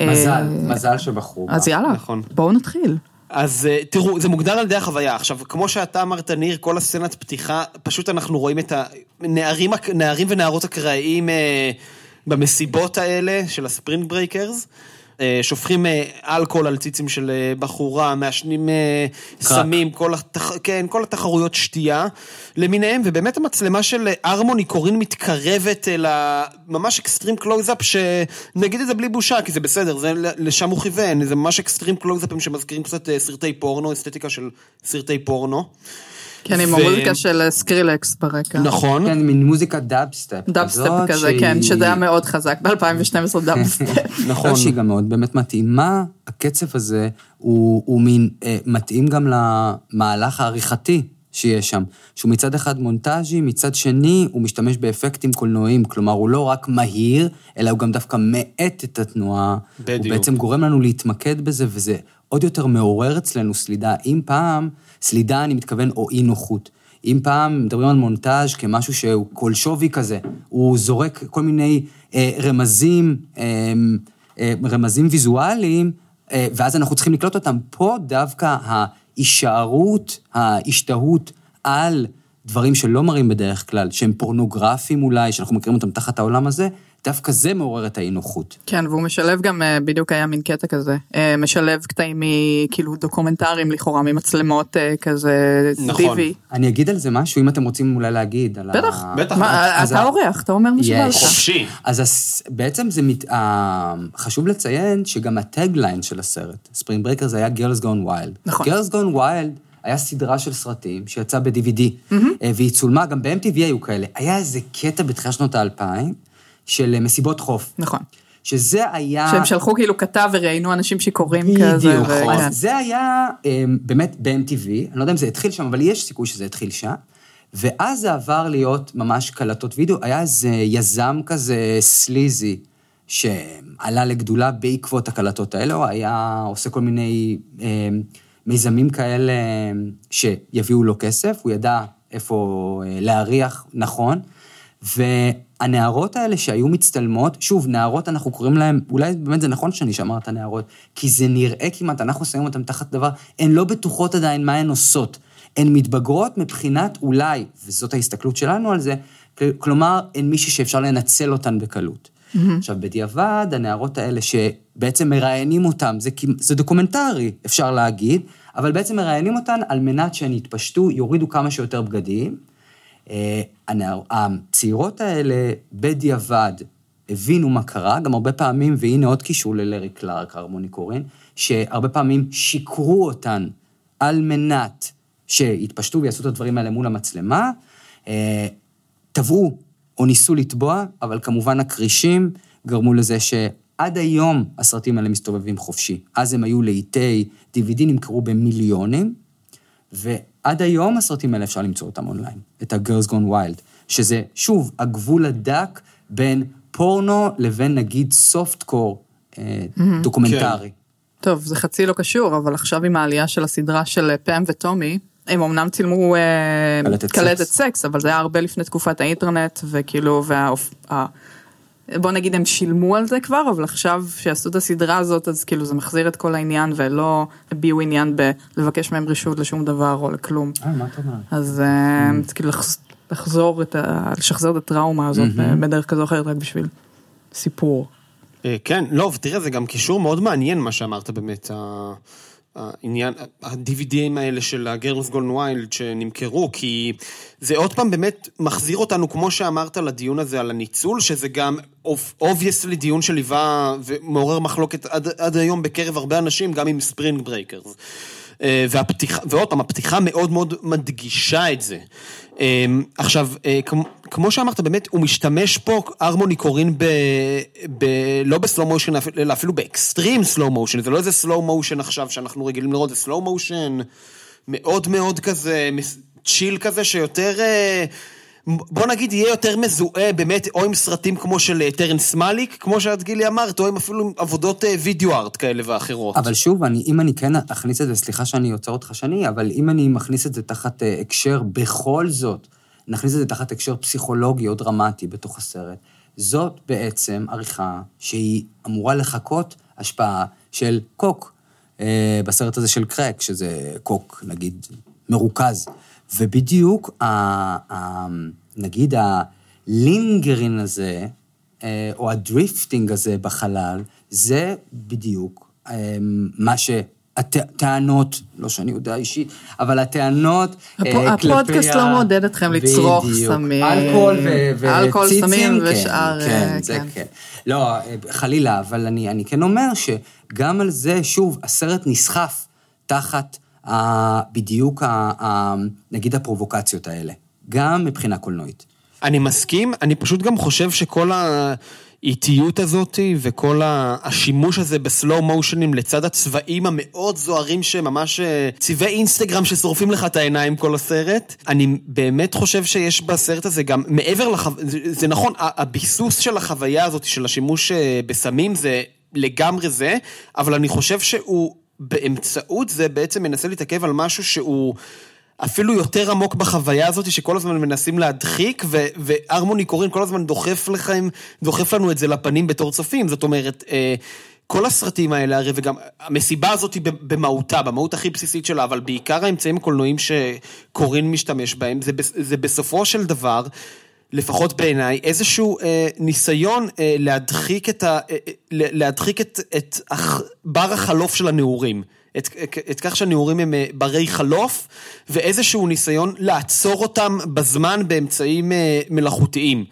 מזל, מזל שבחרו. אז יאללה, נכון. בואו נתחיל. אז אה, תראו, זה מוגדר על ידי החוויה. עכשיו, כמו שאתה אמרת, ניר, כל הסצנת פתיחה, פשוט אנחנו רואים את הנערים, נערים ונערות אקראיים אה, במסיבות האלה של ה Spring Breakers. אה, שופכים אה, אלכוהול על ציצים של אה, בחורה, מעשנים סמים, כל, התח... כן, כל התחרויות שתייה למיניהם, ובאמת המצלמה של ארמוני קורין מתקרבת אל ה... ממש אקסטרים קלוזאפ, שנגיד את זה בלי בושה, כי זה בסדר, זה לשם הוא כיוון, זה ממש אקסטרים קלוזאפים שמזכירים קצת סרטי פורנו, אסתטיקה של סרטי פורנו. כן, עם המוזיקה של Skrillex ברקע. נכון. כן, מין מוזיקה dubstep. dubstep כזה, כן, שזה היה מאוד חזק ב-2012 דאבסטפ. נכון. לא, שהיא גם מאוד באמת מתאימה, הקצב הזה הוא, הוא מין, אה, מתאים גם למהלך העריכתי שיש שם, שהוא מצד אחד מונטאז'י, מצד שני הוא משתמש באפקטים קולנועיים, כלומר הוא לא רק מהיר, אלא הוא גם דווקא מאט את התנועה. בדיוק. הוא בעצם גורם לנו להתמקד בזה, וזה עוד יותר מעורר אצלנו סלידה. אם פעם, סלידה אני מתכוון או אי נוחות. אם פעם מדברים על מונטאז' כמשהו שהוא כל שווי כזה, הוא זורק כל מיני אה, רמזים, אה, אה, רמזים ויזואליים, אה, ואז אנחנו צריכים לקלוט אותם. פה דווקא ההישארות, ההשתהות על דברים שלא מראים בדרך כלל, שהם פורנוגרפיים אולי, שאנחנו מכירים אותם תחת העולם הזה, דווקא זה מעורר את האי-נוחות. כן, והוא משלב גם, אה, בדיוק היה מין קטע כזה, אה, משלב קטעים מכאילו דוקומנטריים לכאורה, ממצלמות אה, כזה נכון. DV. אני אגיד על זה משהו, אם אתם רוצים אולי להגיד. על בטח, ה... בטח. מה, אתה ה- אורח, אתה אומר מה שבא יש. לך. חופשי. אז הס... בעצם זה מת... חשוב לציין שגם ה tagline של הסרט, Spring Breaker זה היה Girls Gone Wild. נכון. Girls Gone Wild היה סדרה של סרטים שיצאה ב-DVD, אה, והיא צולמה, גם ב-MTV היו כאלה. היה איזה קטע בתחילת שנות האלפיים של אה, מסיבות חוף. נכון. שזה היה... שהם שלחו כאילו כתב וראיינו אנשים שיכורים כזה. בדיוק, וכן. אז זה היה אמ, באמת ב-MTV, אני לא יודע אם זה התחיל שם, אבל יש סיכוי שזה התחיל שם. ואז זה עבר להיות ממש קלטות וידאו, היה איזה יזם כזה סליזי, שעלה לגדולה בעקבות הקלטות האלה, הוא היה עושה כל מיני אמ, מיזמים כאלה אמ, שיביאו לו כסף, הוא ידע איפה אה, להריח נכון. והנערות האלה שהיו מצטלמות, שוב, נערות אנחנו קוראים להן, אולי באמת זה נכון שאני שאמרת נערות, כי זה נראה כמעט, אנחנו שמים אותן תחת דבר, הן לא בטוחות עדיין מה הן עושות. הן מתבגרות מבחינת אולי, וזאת ההסתכלות שלנו על זה, כל- כלומר, הן מישהי שאפשר לנצל אותן בקלות. עכשיו, בדיעבד, הנערות האלה שבעצם מראיינים אותן, זה, זה דוקומנטרי, אפשר להגיד, אבל בעצם מראיינים אותן על מנת שהן יתפשטו, יורידו כמה שיותר בגדים. אה, הצעירות האלה בדיעבד הבינו מה קרה, גם הרבה פעמים, והנה עוד קישור ללארי קלארק, הרמוני קורין, שהרבה פעמים שיקרו אותן על מנת שיתפשטו ויעשו את הדברים האלה מול המצלמה, אה, טבעו או ניסו לתבוע, אבל כמובן הכרישים גרמו לזה שעד היום הסרטים האלה מסתובבים חופשי. אז הם היו לעיתי DVD, נמכרו במיליונים, ועד היום הסרטים האלה אפשר למצוא אותם אונליין, את ה-Girls Gone Wild, שזה, שוב, הגבול הדק בין פורנו לבין נגיד soft core אה, דוקומנטרי. טוב, זה חצי לא קשור, אבל עכשיו עם העלייה של הסדרה של אה, פאם וטומי, הם אמנם צילמו אה, קלטת קלטת סקס. סקס, אבל זה היה הרבה לפני תקופת האינטרנט, וכאילו, וה... בוא נגיד הם שילמו על זה כבר, אבל עכשיו שעשו את הסדרה הזאת, אז כאילו זה מחזיר את כל העניין, ולא הביעו עניין בלבקש מהם רשות לשום דבר או לכלום. אה, מה אתה אומר? אז אה, זה כאילו לחז- לחזור את ה... לשחזר את הטראומה הזאת בדרך כזו או אחרת, רק בשביל סיפור. אה, כן, לא, ותראה, זה גם קישור מאוד מעניין מה שאמרת באמת, העניין, ה-DVDים האלה של ה-Girls Gone Wild שנמכרו, כי זה עוד פעם באמת מחזיר אותנו, כמו שאמרת, לדיון הזה על הניצול, שזה גם obviously דיון שליווה ומעורר מחלוקת עד, עד היום בקרב הרבה אנשים, גם עם ספרינג ברייקרס. אה, ועוד פעם, הפתיחה מאוד מאוד מדגישה את זה. אה, עכשיו, אה, כמו, שאמרת, באמת, הוא משתמש פה, הרמוני קורין, ב, ב, לא ב slow motion, אלא אפילו ב extreme slow motion, זה לא איזה slow motion עכשיו שאנחנו רגילים לראות, זה slow motion מאוד מאוד כזה, chill כזה, שיותר... אה, בוא נגיד יהיה יותר מזוהה באמת או עם סרטים כמו של אה, טרנס מאליק, כמו שאת גילי אמרת, או עם אפילו עם עבודות אה, וידאו ארט כאלה ואחרות. אבל שוב, אני, אם אני כן אכניס את זה, סליחה שאני עוצר אותך שני, אבל אם אני מכניס את זה תחת אה, הקשר, בכל זאת, נכניס את זה תחת הקשר פסיכולוגי או דרמטי בתוך הסרט, זאת בעצם עריכה שהיא אמורה לחקות השפעה של קוק, בסרט הזה של קרק, שזה קוק, נגיד, מרוכז. ובדיוק, ה, ה, נגיד, הלינגרין הזה, אה, או ה drifting הזה בחלל, זה בדיוק אה, מה שהטענות, לא שאני יודע אישית, אבל הטענות אה, הפ- כלפי... הפודקאסט לא מעודד אתכם לצרוך בדיוק. סמים. אלכוהול וציצים, סמים כן, ושאר, כן, אה, זה כן. כן. לא, אה, חלילה, אבל אני, אני כן אומר שגם על זה, שוב, הסרט נסחף תחת בדיוק, נגיד, הפרובוקציות האלה, גם מבחינה קולנועית. אני מסכים, אני פשוט גם חושב שכל האיטיות הזאת וכל השימוש הזה בסלואו מושנים לצד הצבעים המאוד זוהרים שממש אה, צבעי אינסטגרם ששורפים לך את העיניים כל הסרט, אני באמת חושב שיש בסרט הזה גם מעבר לחו... זה, זה נכון, הביסוס של החוויה הזאת של השימוש אה, בסמים זה לגמרי זה, אבל אני חושב שהוא באמצעות זה בעצם מנסה להתעכב על משהו שהוא... אפילו יותר עמוק בחוויה הזאת, שכל הזמן מנסים להדחיק, והרמוני קורין כל הזמן דוחף לכם, דוחף לנו את זה לפנים בתור צופים. זאת אומרת, אה, כל הסרטים האלה, הרי וגם המסיבה הזאת היא במהותה, במהות הכי בסיסית שלה, אבל בעיקר האמצעים הקולנועיים שקורין משתמש בהם, זה, זה בסופו של דבר, לפחות בעיניי, איזשהו אה, ניסיון אה, להדחיק את, ה, אה, אה להדחיק את, את בר החלוף של הנעורים. את, את כך שהנעורים הם אה, ברי חלוף, ואיזשהו ניסיון לעצור אותם בזמן באמצעים אה, מלאכותיים.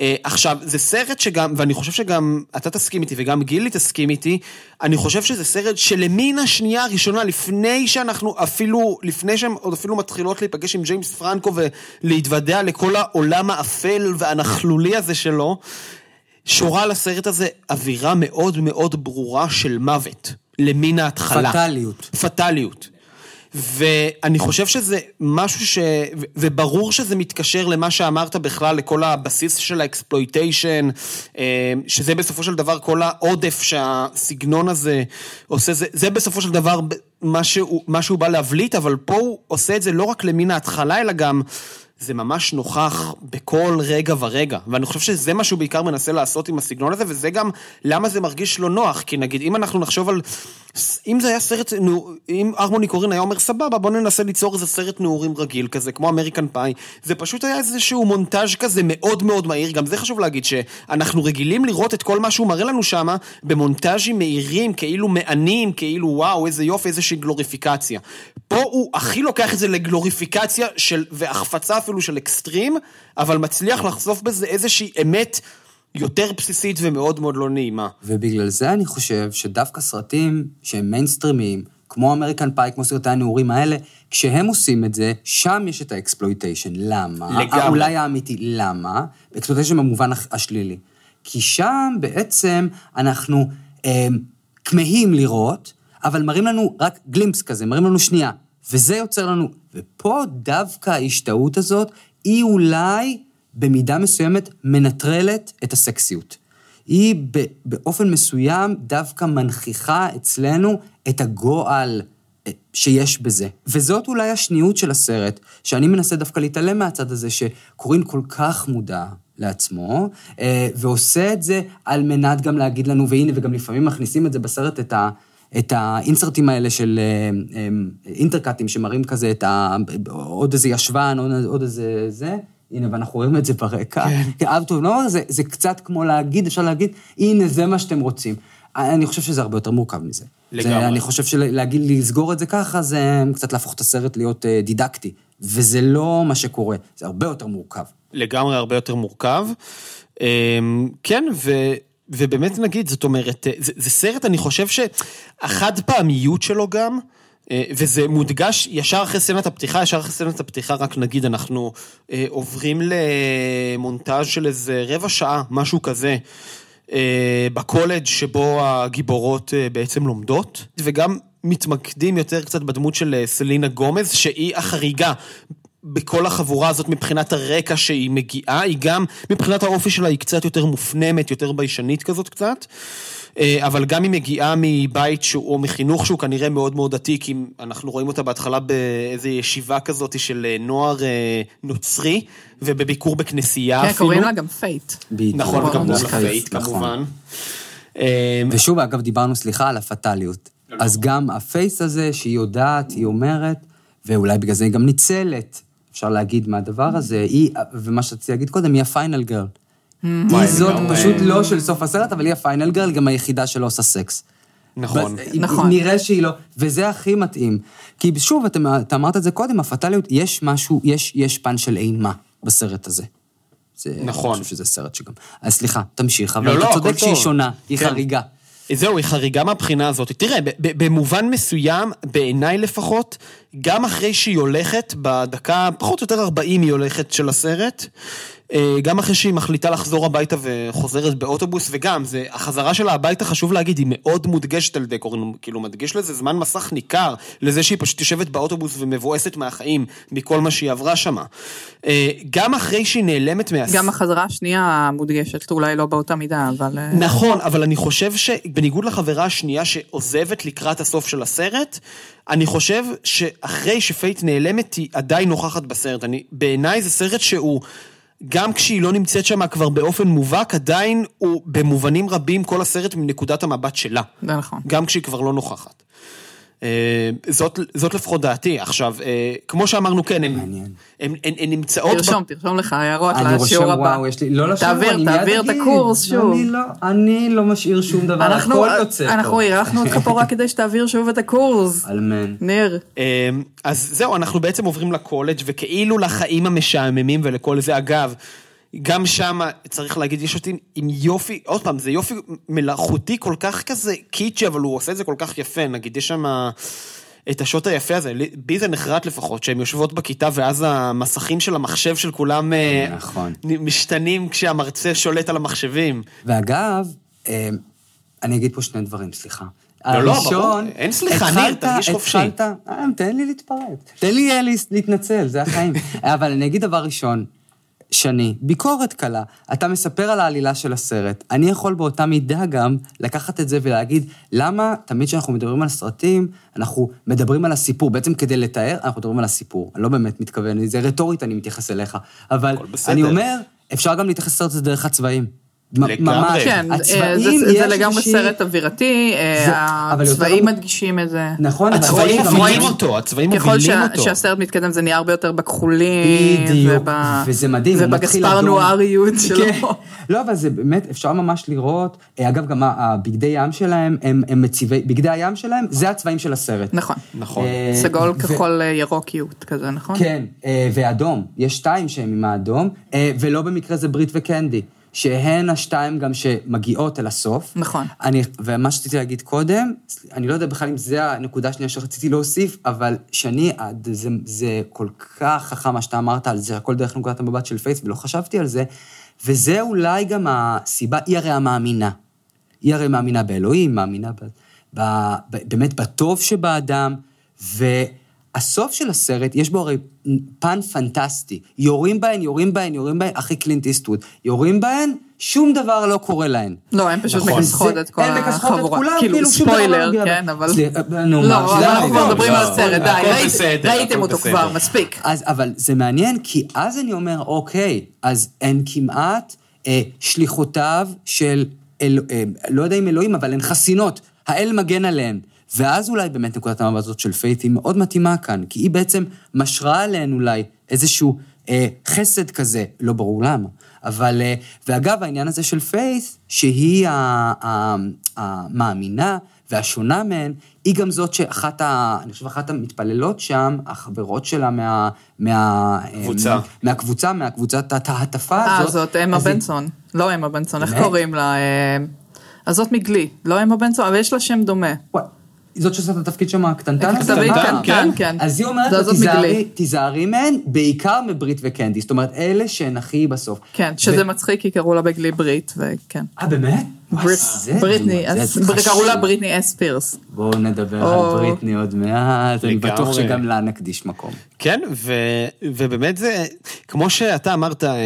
אה, עכשיו, זה סרט שגם, ואני חושב שגם אתה תסכים איתי וגם גילי תסכים איתי, אני חושב שזה סרט שלמין השנייה הראשונה, לפני שאנחנו אפילו, לפני שהן עוד אפילו מתחילות להיפגש עם ג'יימס פרנקו ולהתוודע לכל העולם האפל והנכלולי הזה שלו, שורה על הסרט הזה אווירה מאוד מאוד ברורה של מוות. למין ההתחלה. פטאליות. פטאליות. ואני חושב שזה משהו ש... וברור שזה מתקשר למה שאמרת בכלל, לכל הבסיס של ה exploitation, אה, שזה בסופו של דבר כל העודף שהסגנון הזה עושה, זה, זה בסופו של דבר מה שהוא, מה שהוא בא להבליט, אבל פה הוא עושה את זה לא רק למין ההתחלה, אלא גם זה ממש נוכח בכל רגע ורגע, ואני חושב שזה מה שהוא בעיקר מנסה לעשות עם הסגנון הזה, וזה גם למה זה מרגיש לא נוח, כי נגיד אם אנחנו נחשוב על, אם זה היה סרט, אם ארמוני קורין היה אומר סבבה, בוא ננסה ליצור איזה סרט נעורים רגיל כזה, כמו אמריקן פאי, זה פשוט היה איזשהו מונטאז' כזה מאוד מאוד מהיר, גם זה חשוב להגיד שאנחנו רגילים לראות את כל מה שהוא מראה לנו שמה במונטאז'ים מהירים, כאילו מענים, כאילו וואו, איזה יופי, איזושהי גלוריפיקציה. פה הוא הכי לוקח את זה לגלוריפיקציה של, והחפצה אפילו של אקסטרים, אבל מצליח לחשוף בזה איזושהי אמת יותר בסיסית ומאוד מאוד לא נעימה. ובגלל זה אני חושב שדווקא סרטים שהם מיינסטרימיים, כמו אמריקן פאי, כמו סרטי הנעורים האלה, כשהם עושים את זה, שם יש את ה exploitation. למה? לגמרי. אולי האמיתי. למה? exploitation במובן השלילי. כי שם בעצם אנחנו אה, כמהים לראות, אבל מראים לנו רק glimpse כזה, מראים לנו שנייה. וזה יוצר לנו... ופה דווקא ההשתאות הזאת, היא אולי במידה מסוימת מנטרלת את הסקסיות. היא באופן מסוים דווקא מנכיחה אצלנו את הגועל אה, שיש בזה. וזאת אולי השניות של הסרט, שאני מנסה דווקא להתעלם מהצד הזה, שקורין כל כך מודע לעצמו, אה, ועושה את זה על מנת גם להגיד לנו, והנה, וגם לפעמים מכניסים את זה בסרט, את ה... את האינסרטים האלה של אה, אינטרקטים שמראים כזה את ה... עוד איזה ישבן, עוד איזה זה. הנה, ואנחנו רואים את זה ברקע. כן. אב טוב, לא, זה, זה קצת כמו להגיד, אפשר להגיד, הנה, זה מה שאתם רוצים. אני חושב שזה הרבה יותר מורכב מזה. לגמרי. זה, אני חושב שלהגיד, לסגור את זה ככה, זה קצת להפוך את הסרט להיות אה, דידקטי. וזה לא מה שקורה, זה הרבה יותר מורכב. לגמרי הרבה יותר מורכב. אמ, כן, ו... ובאמת נגיד, זאת אומרת, אה, זה, זה סרט, אני חושב שהחד פעמיות שלו גם, אה, וזה מודגש ישר אחרי סצנת הפתיחה, ישר אחרי סצנת הפתיחה, רק נגיד, אנחנו אה, עוברים למונטאז' של איזה רבע שעה, משהו כזה, אה, בקולג' שבו הגיבורות בעצם לומדות, וגם מתמקדים יותר קצת בדמות של סלינה גומז, שהיא החריגה. בכל החבורה הזאת מבחינת הרקע שהיא מגיעה, היא גם מבחינת האופי שלה היא קצת יותר מופנמת, יותר ביישנית כזאת קצת. אה, אבל גם היא מגיעה מבית שהוא, או מחינוך שהוא כנראה מאוד מאוד דתי, כי אנחנו רואים אותה בהתחלה באיזו ישיבה כזאת של אה, נוער אה, נוצרי, ובביקור בכנסייה כן, אפילו. כן, קוראים לה גם פיית'. נכון, גם לה פיית' כמובן. ושוב, אגב, דיברנו, סליחה, על הפטאליות. אז גם ה faith הזה, שהיא יודעת, היא אומרת, ואולי בגלל זה היא גם ניצלת, אפשר להגיד מהדבר הזה, היא, ומה שרציתי להגיד קודם, היא ה final girl. היא זאת פשוט לא של סוף הסרט, אבל היא ה final girl, גם היחידה שלא עושה סקס. נכון. נכון. נראה שהיא לא, וזה הכי מתאים. כי שוב, אתה אמרת את זה קודם, הפטאליות, יש משהו, יש, יש פן של אימה בסרט הזה. זה, נכון. אני חושב שזה סרט שגם... אז סליחה, תמשיך, אבל לא, אתה לא, צודק שהיא שונה, היא כן. חריגה. זהו, היא חריגה מהבחינה הזאת. תראה, במובן מסוים, בעיניי לפחות, גם אחרי שהיא הולכת, בדקה, פחות או יותר 40 היא הולכת של הסרט, גם אחרי שהיא מחליטה לחזור הביתה וחוזרת באוטובוס, וגם, זה, החזרה שלה הביתה, חשוב להגיד, היא מאוד מודגשת על ידי קורן, כאילו מדגיש לזה זמן מסך ניכר, לזה שהיא פשוט יושבת באוטובוס ומבואסת מהחיים, מכל מה שהיא עברה שמה. אה, גם אחרי שהיא נעלמת מה... גם החזרה השנייה מודגשת, אולי לא באותה מידה, אבל... אה, נכון, אבל אני חושב שבניגוד לחברה השנייה שעוזבת לקראת הסוף של הסרט, אני חושב שאחרי שפייט נעלמת היא עדיין נוכחת בסרט. אני, בעיניי זה סרט שהוא, גם כשהיא לא נמצאת שם כבר באופן מובהק, עדיין הוא במובנים רבים כל הסרט מנקודת המבט שלה. זה נכון. גם כשהיא כבר לא נוכחת. אה, זאת, זאת לפחות דעתי. עכשיו, אה, כמו שאמרנו, כן, הן, נמצאות... ב- תרשום, תרשום לך הערות אני רושם, לשיעור הבא. וואו, יש לי... לא לשיעור, תעביר, אני מיד תעביר את. הקורס שוב. אני לא, אני לא משאיר שום דבר, אנחנו, הכל יוצא אנחנו. אירחנו אותך פה רק כדי שתעביר שוב את הקורס. אמן. ניר, אה, אז זהו, אנחנו בעצם עוברים לקולג' וכאילו לחיים המשעממים ולכל זה. אגב, גם שם צריך להגיד, יש אותי עם יופי, עוד פעם, זה יופי מלאכותי כל כך כזה קיצ'י, אבל הוא עושה את זה כל כך יפה. נגיד, יש שם את השוט היפה הזה, בי זה נחרט לפחות, שהן יושבות בכיתה ואז המסכים של המחשב של כולם אה, נכון. משתנים כשהמרצה שולט על המחשבים. ואגב, אה, אני אגיד פה שני דברים, סליחה. לא, לא, הראשון, ברור. אין סליחה, ניר, תרגיש חופשי. התחלת, אה, תן לי להתפרץ. תן לי להתנצל, זה החיים. אבל אני אגיד דבר ראשון, שני, ביקורת קלה. אתה מספר על העלילה של הסרט. אני יכול באותה מידה גם לקחת את זה ולהגיד, למה תמיד כשאנחנו מדברים על סרטים, אנחנו מדברים על הסיפור. בעצם כדי לתאר, אנחנו מדברים על הסיפור. אני לא באמת מתכוון, זה רטורית, אני מתייחס אליך. אבל. אני אומר, אפשר גם להתייחס לסרט הזה דרך הצבעים. לגמרי. ממש. כן, אה, הצבעים, זה- זה יש לגמרי איזושהי- סרט אווירתי, אה, זה- יותר הצבעים לא- מדגישים את זה. נכון, הצבעים רואים- אותו, הצבעים ככל מובילים שה- אותו. שהסרט מתקדם זה נהיה הרבה יותר בכחולים. בדיוק, וב- וזה מדהים, הוא מתחיל ובגספר. נואריות שלו. כן. לא, אבל זה באמת, אפשר ממש לראות, אה, אגב, גם הבגדי ים שלהם, הם, הם מציבי, בגדי הים שלהם, זה הצבעים של הסרט. נכון. נכון. אה, סגול כחול אה, ירוקיות כזה, נכון? כן, אה, ואדום, יש שתיים שהם עם האדום, אה, ולא במקרה זה ברית וקנדי, שהן השתיים גם שמגיעות אל הסוף. נכון. אני, ומה שרציתי להגיד קודם, אני לא יודע בכלל אם זה הנקודה השנייה שרציתי להוסיף, אבל שאני, עד- זה, זה כל כך חכם מה שאתה אמרת על זה, הכל דרך נקודת המבט של פייס, ולא חשבתי על זה, וזה אולי גם הסיבה, היא הרי המאמינה. היא הרי מאמינה באלוהים, מאמינה ב, ב, ב, באמת בטוב שבאדם, והסוף של הסרט, יש בו הרי פן פנטסטי. יורים בהן, יורים בהן, יורים בהן, אחי קלינט איסטווד. יורים בהן, שום דבר לא קורה להן. לא, הם פשוט נכון. מכסחות את כל הן מכסחות את החבורה. כולם, כאילו, כאילו לא ספוילר, נוגע כן. אבל... סליחה, נו, מה, לא, אבל שזה אנחנו לא- כבר מדברים לא, על הסרט, די, ראיתם אותו בסדר. כבר, מספיק. אז, אבל זה מעניין, כי אז אני אומר, אוקיי, אז הן כמעט אה, שליחותיו של, אל, אה, לא יודע אם אלוהים, אבל הן חסינות, האל מגן עליהן. ואז אולי באמת נקודת המבט הזאת של פיית' היא מאוד מתאימה כאן, כי היא בעצם משרה עליהן אולי איזשהו אה, חסד כזה, לא ברור למה. אבל, אה, ואגב, העניין הזה של פיית', שהיא המאמינה והשונה מהן, היא גם זאת שאחת ה... אני חושב אחת המתפללות שם, החברות שלה מה... מה קבוצה. מהקבוצה, מהקבוצת ההטפה אה, הזאת. זאת אמה אז היא- בנסון. לא אמה בנסון, איך? קוראים לה? אה, אז זאת מגלי, לא אמה בנסון, אבל יש לה שם דומה. וואי, זאת שעושה את התפקיד שם הקטנטן הזה? כתבית אה, קטנטן, כן. כן. אז היא אומרת לו, תיזהרי, מהן, בעיקר מברית וקנדי. זאת אומרת, אלה שהן הכי בסוף. כן, שזה מצחיק, כי קראו לה בגלי ברית, וכן. אה, באמת? בריטני. קראו לה בריטני אס פירס. בואו נדבר. על בריטני עוד מעט, אני. בטוח שגם לה נקדיש מקום. כן, ובאמת זה, כמו שאתה אמרת, אה,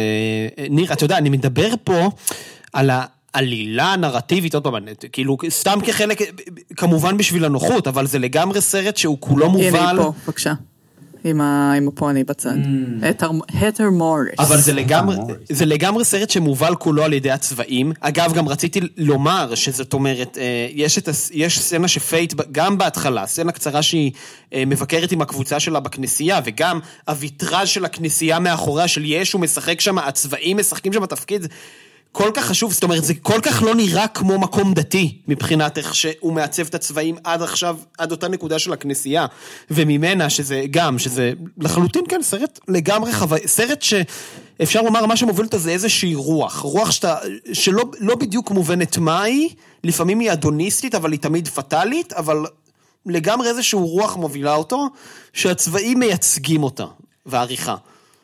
ניר, אתה יודע, אני מדבר פה על העלילה הנרטיבית, עוד פעם, כאילו, סתם כחלק, כמובן בשביל הנוחות, אבל זה לגמרי סרט שהוא כולו הנה מובל. היא פה, בבקשה. עם ה- עם הפוני בצד. התר- התר מוריס. אבל זה לגמרי, מוריס. זה לגמרי סרט שמובל כולו על ידי הצבעים. אגב, גם רציתי לומר שזאת אומרת, אה, יש, את, יש סצנה שפייט, גם בהתחלה, סצנה קצרה שהיא אה, מבקרת עם הקבוצה שלה בכנסייה, וגם הוויטראז' של הכנסייה מאחוריה של ישו משחק שם, הצבעים משחקים שם תפקיד. כל כך חשוב, זאת אומרת, זה כל כך לא נראה כמו מקום דתי, מבחינת איך שהוא מעצב את הצבעים עד עכשיו, עד אותה נקודה של הכנסייה, וממנה, שזה גם, שזה לחלוטין כן, סרט לגמרי חוויה, סרט שאפשר לומר, מה שמוביל אותו זה איזושהי רוח, רוח שאתה, שלא לא בדיוק מובנת מה היא, לפעמים היא הדוניסטית, אבל היא תמיד פטאלית, אבל לגמרי איזושהי רוח מובילה אותו, שהצבעים מייצגים אותה, והעריכה.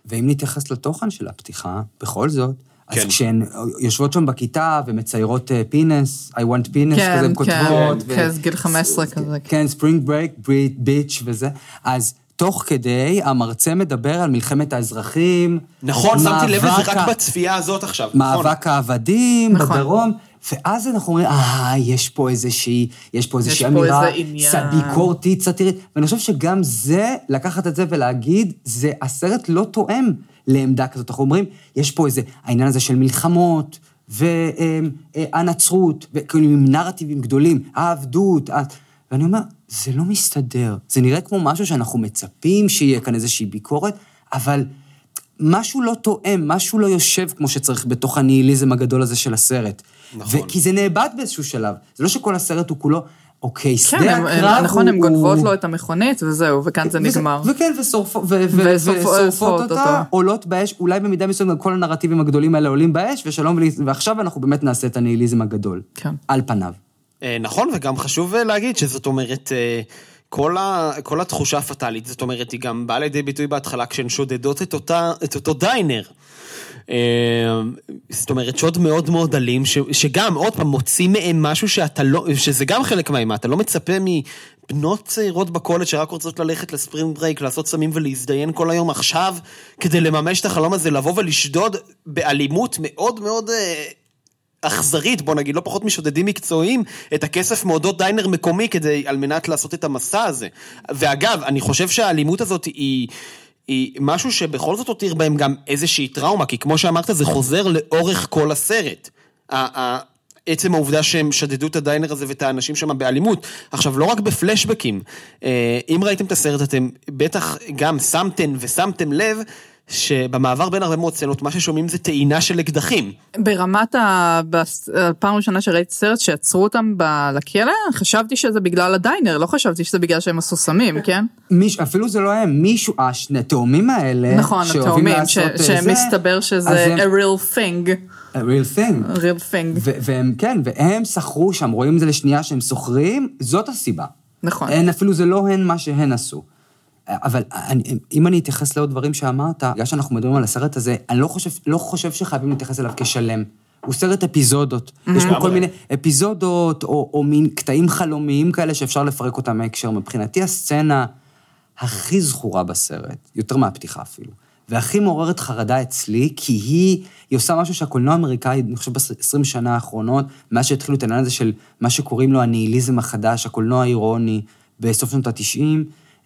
ואם נתייחס לתוכן של הפתיחה, בכל זאת, אז כן. כשהן יושבות שם בכיתה ומציירות penis, I want penis, כן, כזה הן כותבות. כן, כן, גיל 15 כזה. כן, spring break, bitch וזה. אז תוך כדי, המרצה מדבר על מלחמת האזרחים. נכון, שמתי לב לזה רק בצפייה הזאת עכשיו. נכון. מאבק העבדים נכון. בדרום. ואז אנחנו אומרים, אה, יש פה איזושהי, יש פה איזושהי יש פה אמירה איזה עניין. ביקורתית, סאטירית, ואני חושב שגם זה, לקחת את זה ולהגיד, זה, הסרט לא תואם לעמדה כזאת. אנחנו אומרים, יש פה איזה, העניין הזה של מלחמות, והנצרות, וכאילו עם נרטיבים גדולים, העבדות, ואני אומר, זה לא מסתדר. זה נראה כמו משהו שאנחנו מצפים שיהיה כאן איזושהי ביקורת, אבל משהו לא תואם, משהו לא יושב כמו שצריך בתוך הניהיליזם הגדול הזה של הסרט. נכון. כי זה נאבד באיזשהו שלב. זה לא שכל הסרט הוא כולו, אוקיי, שדה כן, הם- הקרב נכון, הוא... הן גונבות לו את המכונית וזהו, וכאן זה נגמר. וכן, ושורפות, אותה. עולות באש, אולי במידה מסוימת כל הנרטיבים הגדולים האלה עולים באש, ושלום, ועכשיו אנחנו באמת נעשה את הניהיליזם הגדול. כן. על פניו. אה, נכון, וגם חשוב אה, להגיד שזאת אומרת, אה, כל, ה, כל התחושה הפטאלית, זאת אומרת, היא גם באה לידי ביטוי בהתחלה כשהן שודדות את, אותה, את אותו diner. אה, זאת אומרת, שוד מאוד מאוד אלים, ש, שגם, עוד פעם, מוציא מהם משהו שאתה לא, שזה גם חלק מהאימה, אתה לא מצפה מבנות צעירות בקולג' שרק רוצות ללכת ל spring break, לעשות סמים ולהזדיין כל היום עכשיו, כדי לממש את החלום הזה, לבוא ולשדוד באלימות מאוד מאוד... אה, אכזרית, בוא נגיד, לא פחות משודדים מקצועיים, את הכסף מאותו דיינר מקומי כדי, על מנת לעשות את המסע הזה. ואגב, אני חושב שהאלימות הזאת היא... היא משהו שבכל זאת הותיר בהם גם איזושהי טראומה, כי כמו שאמרת, זה חוזר לאורך כל הסרט. עצם העובדה שהם שדדו את הדיינר הזה ואת האנשים שם באלימות. עכשיו, לא רק בפלשבקים, אה, אם ראיתם את הסרט, אתם בטח גם שמתם ושמתם לב שבמעבר בין הרבה מאוד סצנות, מה ששומעים זה טעינה של אקדחים. ברמת ה... הפעם הראשונה שראיתי סרט שעצרו אותם ב- לכלא, חשבתי שזה בגלל הדיינר, לא חשבתי שזה בגלל שהם עשו סמים, כן? מישהו, אפילו זה לא הם, מישהו, השני התאומים האלה, נכון, התאומים, ש- אה, שמסתבר אז שזה הם- a real thing, a real thing. real thing, ו- והם, כן, והם שכרו שם, רואים את זה לשנייה שהם שוכרים, זאת הסיבה. נכון. הן אפילו זה לא הן מה שהן עשו. אבל אני, אם אני אתייחס לעוד דברים שאמרת, בגלל שאנחנו מדברים על הסרט הזה, אני לא חושב, לא חושב שחייבים להתייחס אליו כשלם. הוא סרט אפיזודות. יש פה כל מיני אפיזודות, או, או מין קטעים חלומיים כאלה שאפשר לפרק אותם מהקשר. מבחינתי הסצנה הכי זכורה בסרט, יותר מהפתיחה אפילו, והכי מעוררת חרדה אצלי, כי היא, היא עושה משהו שהקולנוע האמריקאי, אני חושב ב-20 שנה האחרונות, מאז שהתחילו את העניין הזה של מה שקוראים לו הניהיליזם החדש, הקולנוע האירוני, בסוף שנות ה-90,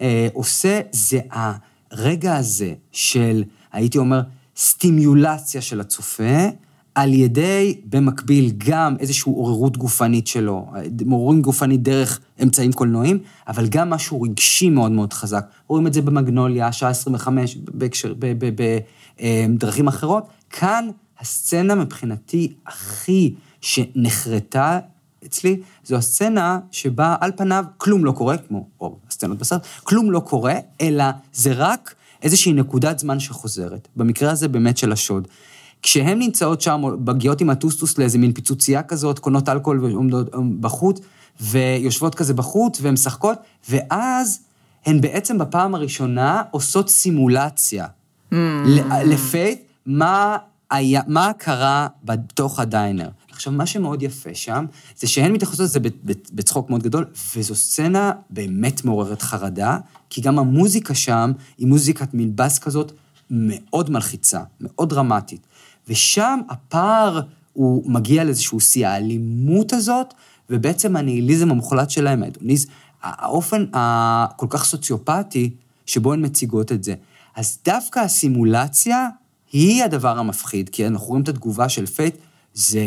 אה, עושה, זה הרגע הזה של, הייתי אומר, סטימיולציה של הצופה, על ידי, במקביל, גם איזושהי עוררות גופנית שלו, מעוררים גופנית דרך אמצעים קולנועיים, אבל גם משהו רגשי מאוד מאוד חזק. רואים את זה במגנוליה, שעה 25, בהקשר, בדרכים אחרות. כאן הסצנה מבחינתי הכי שנחרטה אצלי, זו הסצנה שבה על פניו כלום לא קורה, כמו רוב הסצנות בסרט, כלום לא קורה, אלא זה רק איזושהי נקודת זמן שחוזרת. במקרה הזה באמת של השוד. כשהן נמצאות שם, מגיעות עם הטוסטוס לאיזה מין פיצוצייה כזאת, קונות אלכוהול ועומדות בחוץ, ויושבות כזה בחוץ, והן משחקות, ואז הן בעצם בפעם הראשונה עושות סימולציה. Mm. לפייט, מה, היה, מה קרה בתוך הדיינר. עכשיו, מה שמאוד יפה שם, זה שהן מתייחסות לזה בצחוק מאוד גדול, וזו סצנה באמת מעוררת חרדה, כי גם המוזיקה שם היא מוזיקת מין בס כזאת מאוד מלחיצה, מאוד דרמטית. ושם הפער הוא מגיע לאיזשהו שיא, האלימות הזאת, ובעצם הניהיליזם המוחלט שלהם, ההדוניזם, האופן הכל כך סוציופטי שבו הן מציגות את זה. אז דווקא הסימולציה היא הדבר המפחיד, כי אנחנו רואים את התגובה של פייט, זה,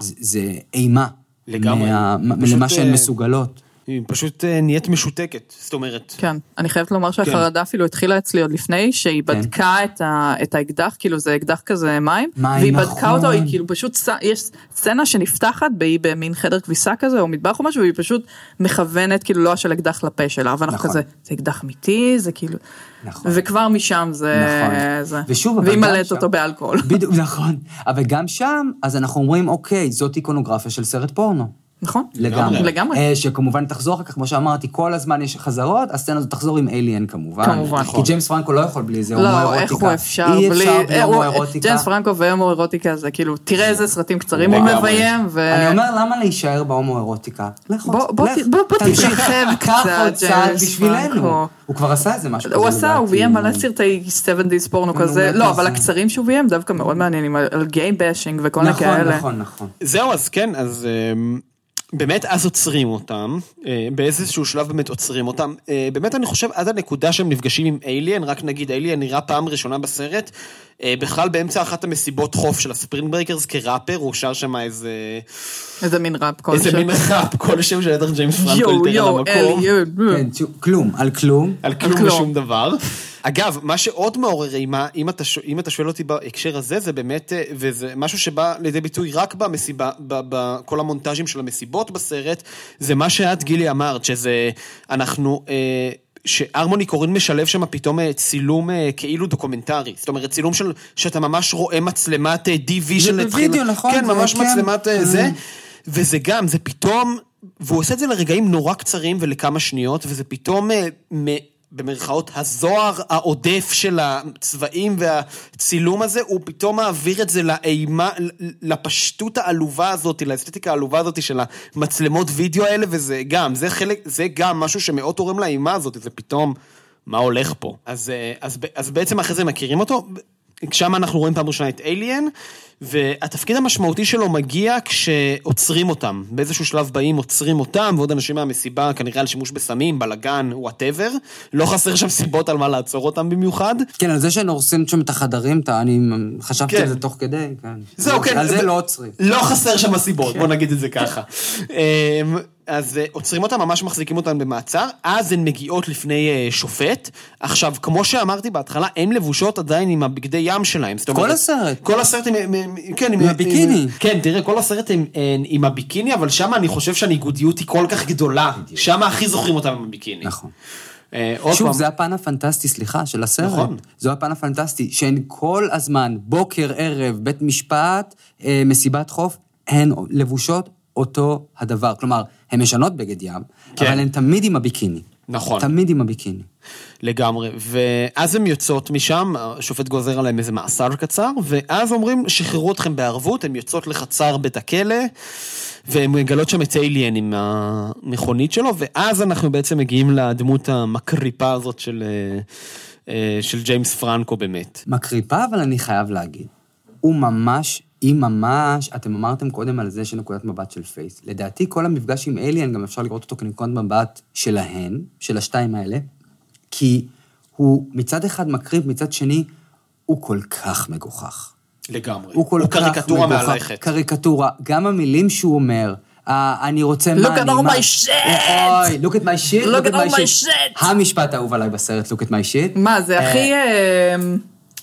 זה, זה אימה. לגמרי. מה, פשוט, למה שהן אה, מסוגלות. היא פשוט אה, נהיית משותקת, זאת אומרת. כן, אני חייבת לומר שהחרדה אפילו התחילה אצלי עוד לפני, שהיא כן. בדקה את, ה, את האקדח, כאילו זה אקדח כזה מים, מים, והיא נכון. בדקה אותו, היא כאילו פשוט, יש סצנה שנפתחת, והיא במין חדר כביסה כזה, או מטבח או משהו, והיא פשוט מכוונת כאילו לא של אקדח לפה שלה, ואנחנו נכון. כזה, זה אקדח אמיתי, זה כאילו, נכון. וכבר משם זה, נכון. זה. ושוב, אבל והיא מלאת אותו באלכוהול. בדיוק, נכון. אבל גם שם, אז אנחנו אומרים, אוקיי, זאת איקונוגרפיה של סרט פורנו. נכון? לגמרי. לגמרי. אה, שכמובן תחזור אחר כך, כמו שאמרתי, כל הזמן יש חזרות, הסצנה הזאת תחזור עם אליאן כמובן. כמובן. כי ג'יימס פרנקו לא יכול בלי זה, לא, הומואירוטיקה. איך הוא אפשר אי בלי... אפשר בלי אה, הומואירוטיקה. ג'יימס פרנקו והומואירוטיקה זה כאילו, תראה איזה סרטים קצרים הוא. מביים, ו... אני אומר, למה להישאר בהומואירוטיקה? לך עוד- לך, תמשיך. קח קצת, עוד צעד ג'יימס בשבילנו. פרנקו. הוא כבר עשה איזה משהו כזה, הוא עשה, הוא. ביים מלא סרטי 70's פורנו נו, כזה, לא, אבל הקצרים שהוא ביים דווקא מאוד מעניינים, על- על gay bashing וכל מיני נכון, כאלה. נכון, נכון. זהו, אז כן, אז באמת אז עוצרים אותם, אה, באיזשהו שלב באמת עוצרים אותם. אה, באמת אני חושב עד הנקודה שהם נפגשים עם Alien, רק נגיד Alien נראה פעם ראשונה בסרט, אה, בכלל באמצע אחת המסיבות חוף של ה Spring Breakers כראפר, הוא שר שם איזה... איזה מין ראפ איזה כלשהו. מין ראפ, כל שם של בטח ג'יימס פרנקו יואו, יותר על יואו, המקום. אלי, כן, כלום, על כלום. על כלום כלום. ושום דבר. אגב, מה שעוד מעורר אימה, אם אתה, אם אתה שואל אותי בהקשר הזה, זה באמת, אה, וזה משהו שבא לידי ביטוי רק במסיבה, בכל המונטאז'ים של המסיבות בסרט, זה מה שאת, גילי, אמרת, שזה, אנחנו... אה, שהרמוני קורין משלב שם פתאום אה, צילום אה, כאילו דוקומנטרי. זאת אומרת, צילום של, שאתה ממש רואה מצלמת DV של... בווידאו, נכון, כן, זה- ממש כן. מצלמת זה. וזה גם, זה פתאום, והוא עושה את זה לרגעים נורא קצרים ולכמה שניות, וזה פתאום, במרכאות, הזוהר העודף של הצבעים והצילום הזה, הוא פתאום מעביר את זה לאימה, לפשטות העלובה הזאת, לאסתטיקה העלובה הזאת של המצלמות וידאו האלה, וזה גם, זה חלק, זה גם משהו שמאוד תורם לאימה הזאת, זה פתאום, מה הולך פה? אז, אה, אז, אז בעצם אחרי זה מכירים אותו. שם אנחנו רואים פעם ראשונה את אליאן, והתפקיד המשמעותי שלו מגיע כשעוצרים אותם. באיזשהו שלב באים, עוצרים אותם, ועוד אנשים מהמסיבה, כנראה על שימוש בסמים, בלאגן, whatever. לא חסר שם סיבות על מה לעצור אותם במיוחד. כן, על זה שהם הורסים שם את החדרים, אתה- אני חשבתי כן. על זה תוך כדי, כן. זהו, כן. על זה ו- לא עוצרים. לא חסר שם הסיבות, בוא נגיד את זה ככה. אז אה, עוצרים אותם, ממש מחזיקים אותם במעצר, אז הן מגיעות לפני אה, שופט. עכשיו, כמו שאמרתי בהתחלה, הן לבושות עדיין עם הבגדי ים שלהם. זאת אומרת, הסרט. כל הסרט הם, הם- הם- כן, עם הביקיני. כן, תראה, כל הסרט הם, הם עם הביקיני, אבל שם אני חושב שהניגודיות היא כל כך גדולה. שם הכי זוכרים אותם עם הביקיני. נכון. אה, שוב, פעם, זה הפן הפנטסטי, סליחה, של הסרט. נכון. זה הפן הפנטסטי, שהן כל הזמן, בוקר, ערב, בית משפט, אה, מסיבת חוף, הן לבושות אותו הדבר. כלומר, הן משנות בגד ים, כן. אבל הן תמיד עם הביקיני. נכון. תמיד עם הביקיני. לגמרי, ואז הן יוצאות משם, השופט גוזר עליהן איזה מאסר קצר, ואז אומרים, שחררו אתכם בערבות, הן יוצאות לחצר בית הכלא, והן מגלות שם את אליאן עם המכונית שלו, ואז אנחנו בעצם מגיעים לדמות המקריפה הזאת של, אה, אה, של ג'יימס פרנקו באמת. מקריפה, אבל אני חייב להגיד, הוא ממש, היא ממש, אתם אמרתם קודם על זה שנקודת מבט של פייס. לדעתי, כל המפגש עם אליאן, גם אפשר לראות אותו כנקודת מבט שלהן, של השתיים האלה, כי הוא מצד אחד מקריב, מצד שני, הוא כל כך מגוחך. לגמרי. הוא כל הוא כך קריקטורה מגוחך. מהלכת. קריקטורה. גם המילים שהוא אומר, אה, אני רוצה Look מה, at אני all מה. my shit! אוי, look at my shit, Look at all my shit! המשפט האהוב עליי בסרט, look at my shit. מה, זה אה, הכי...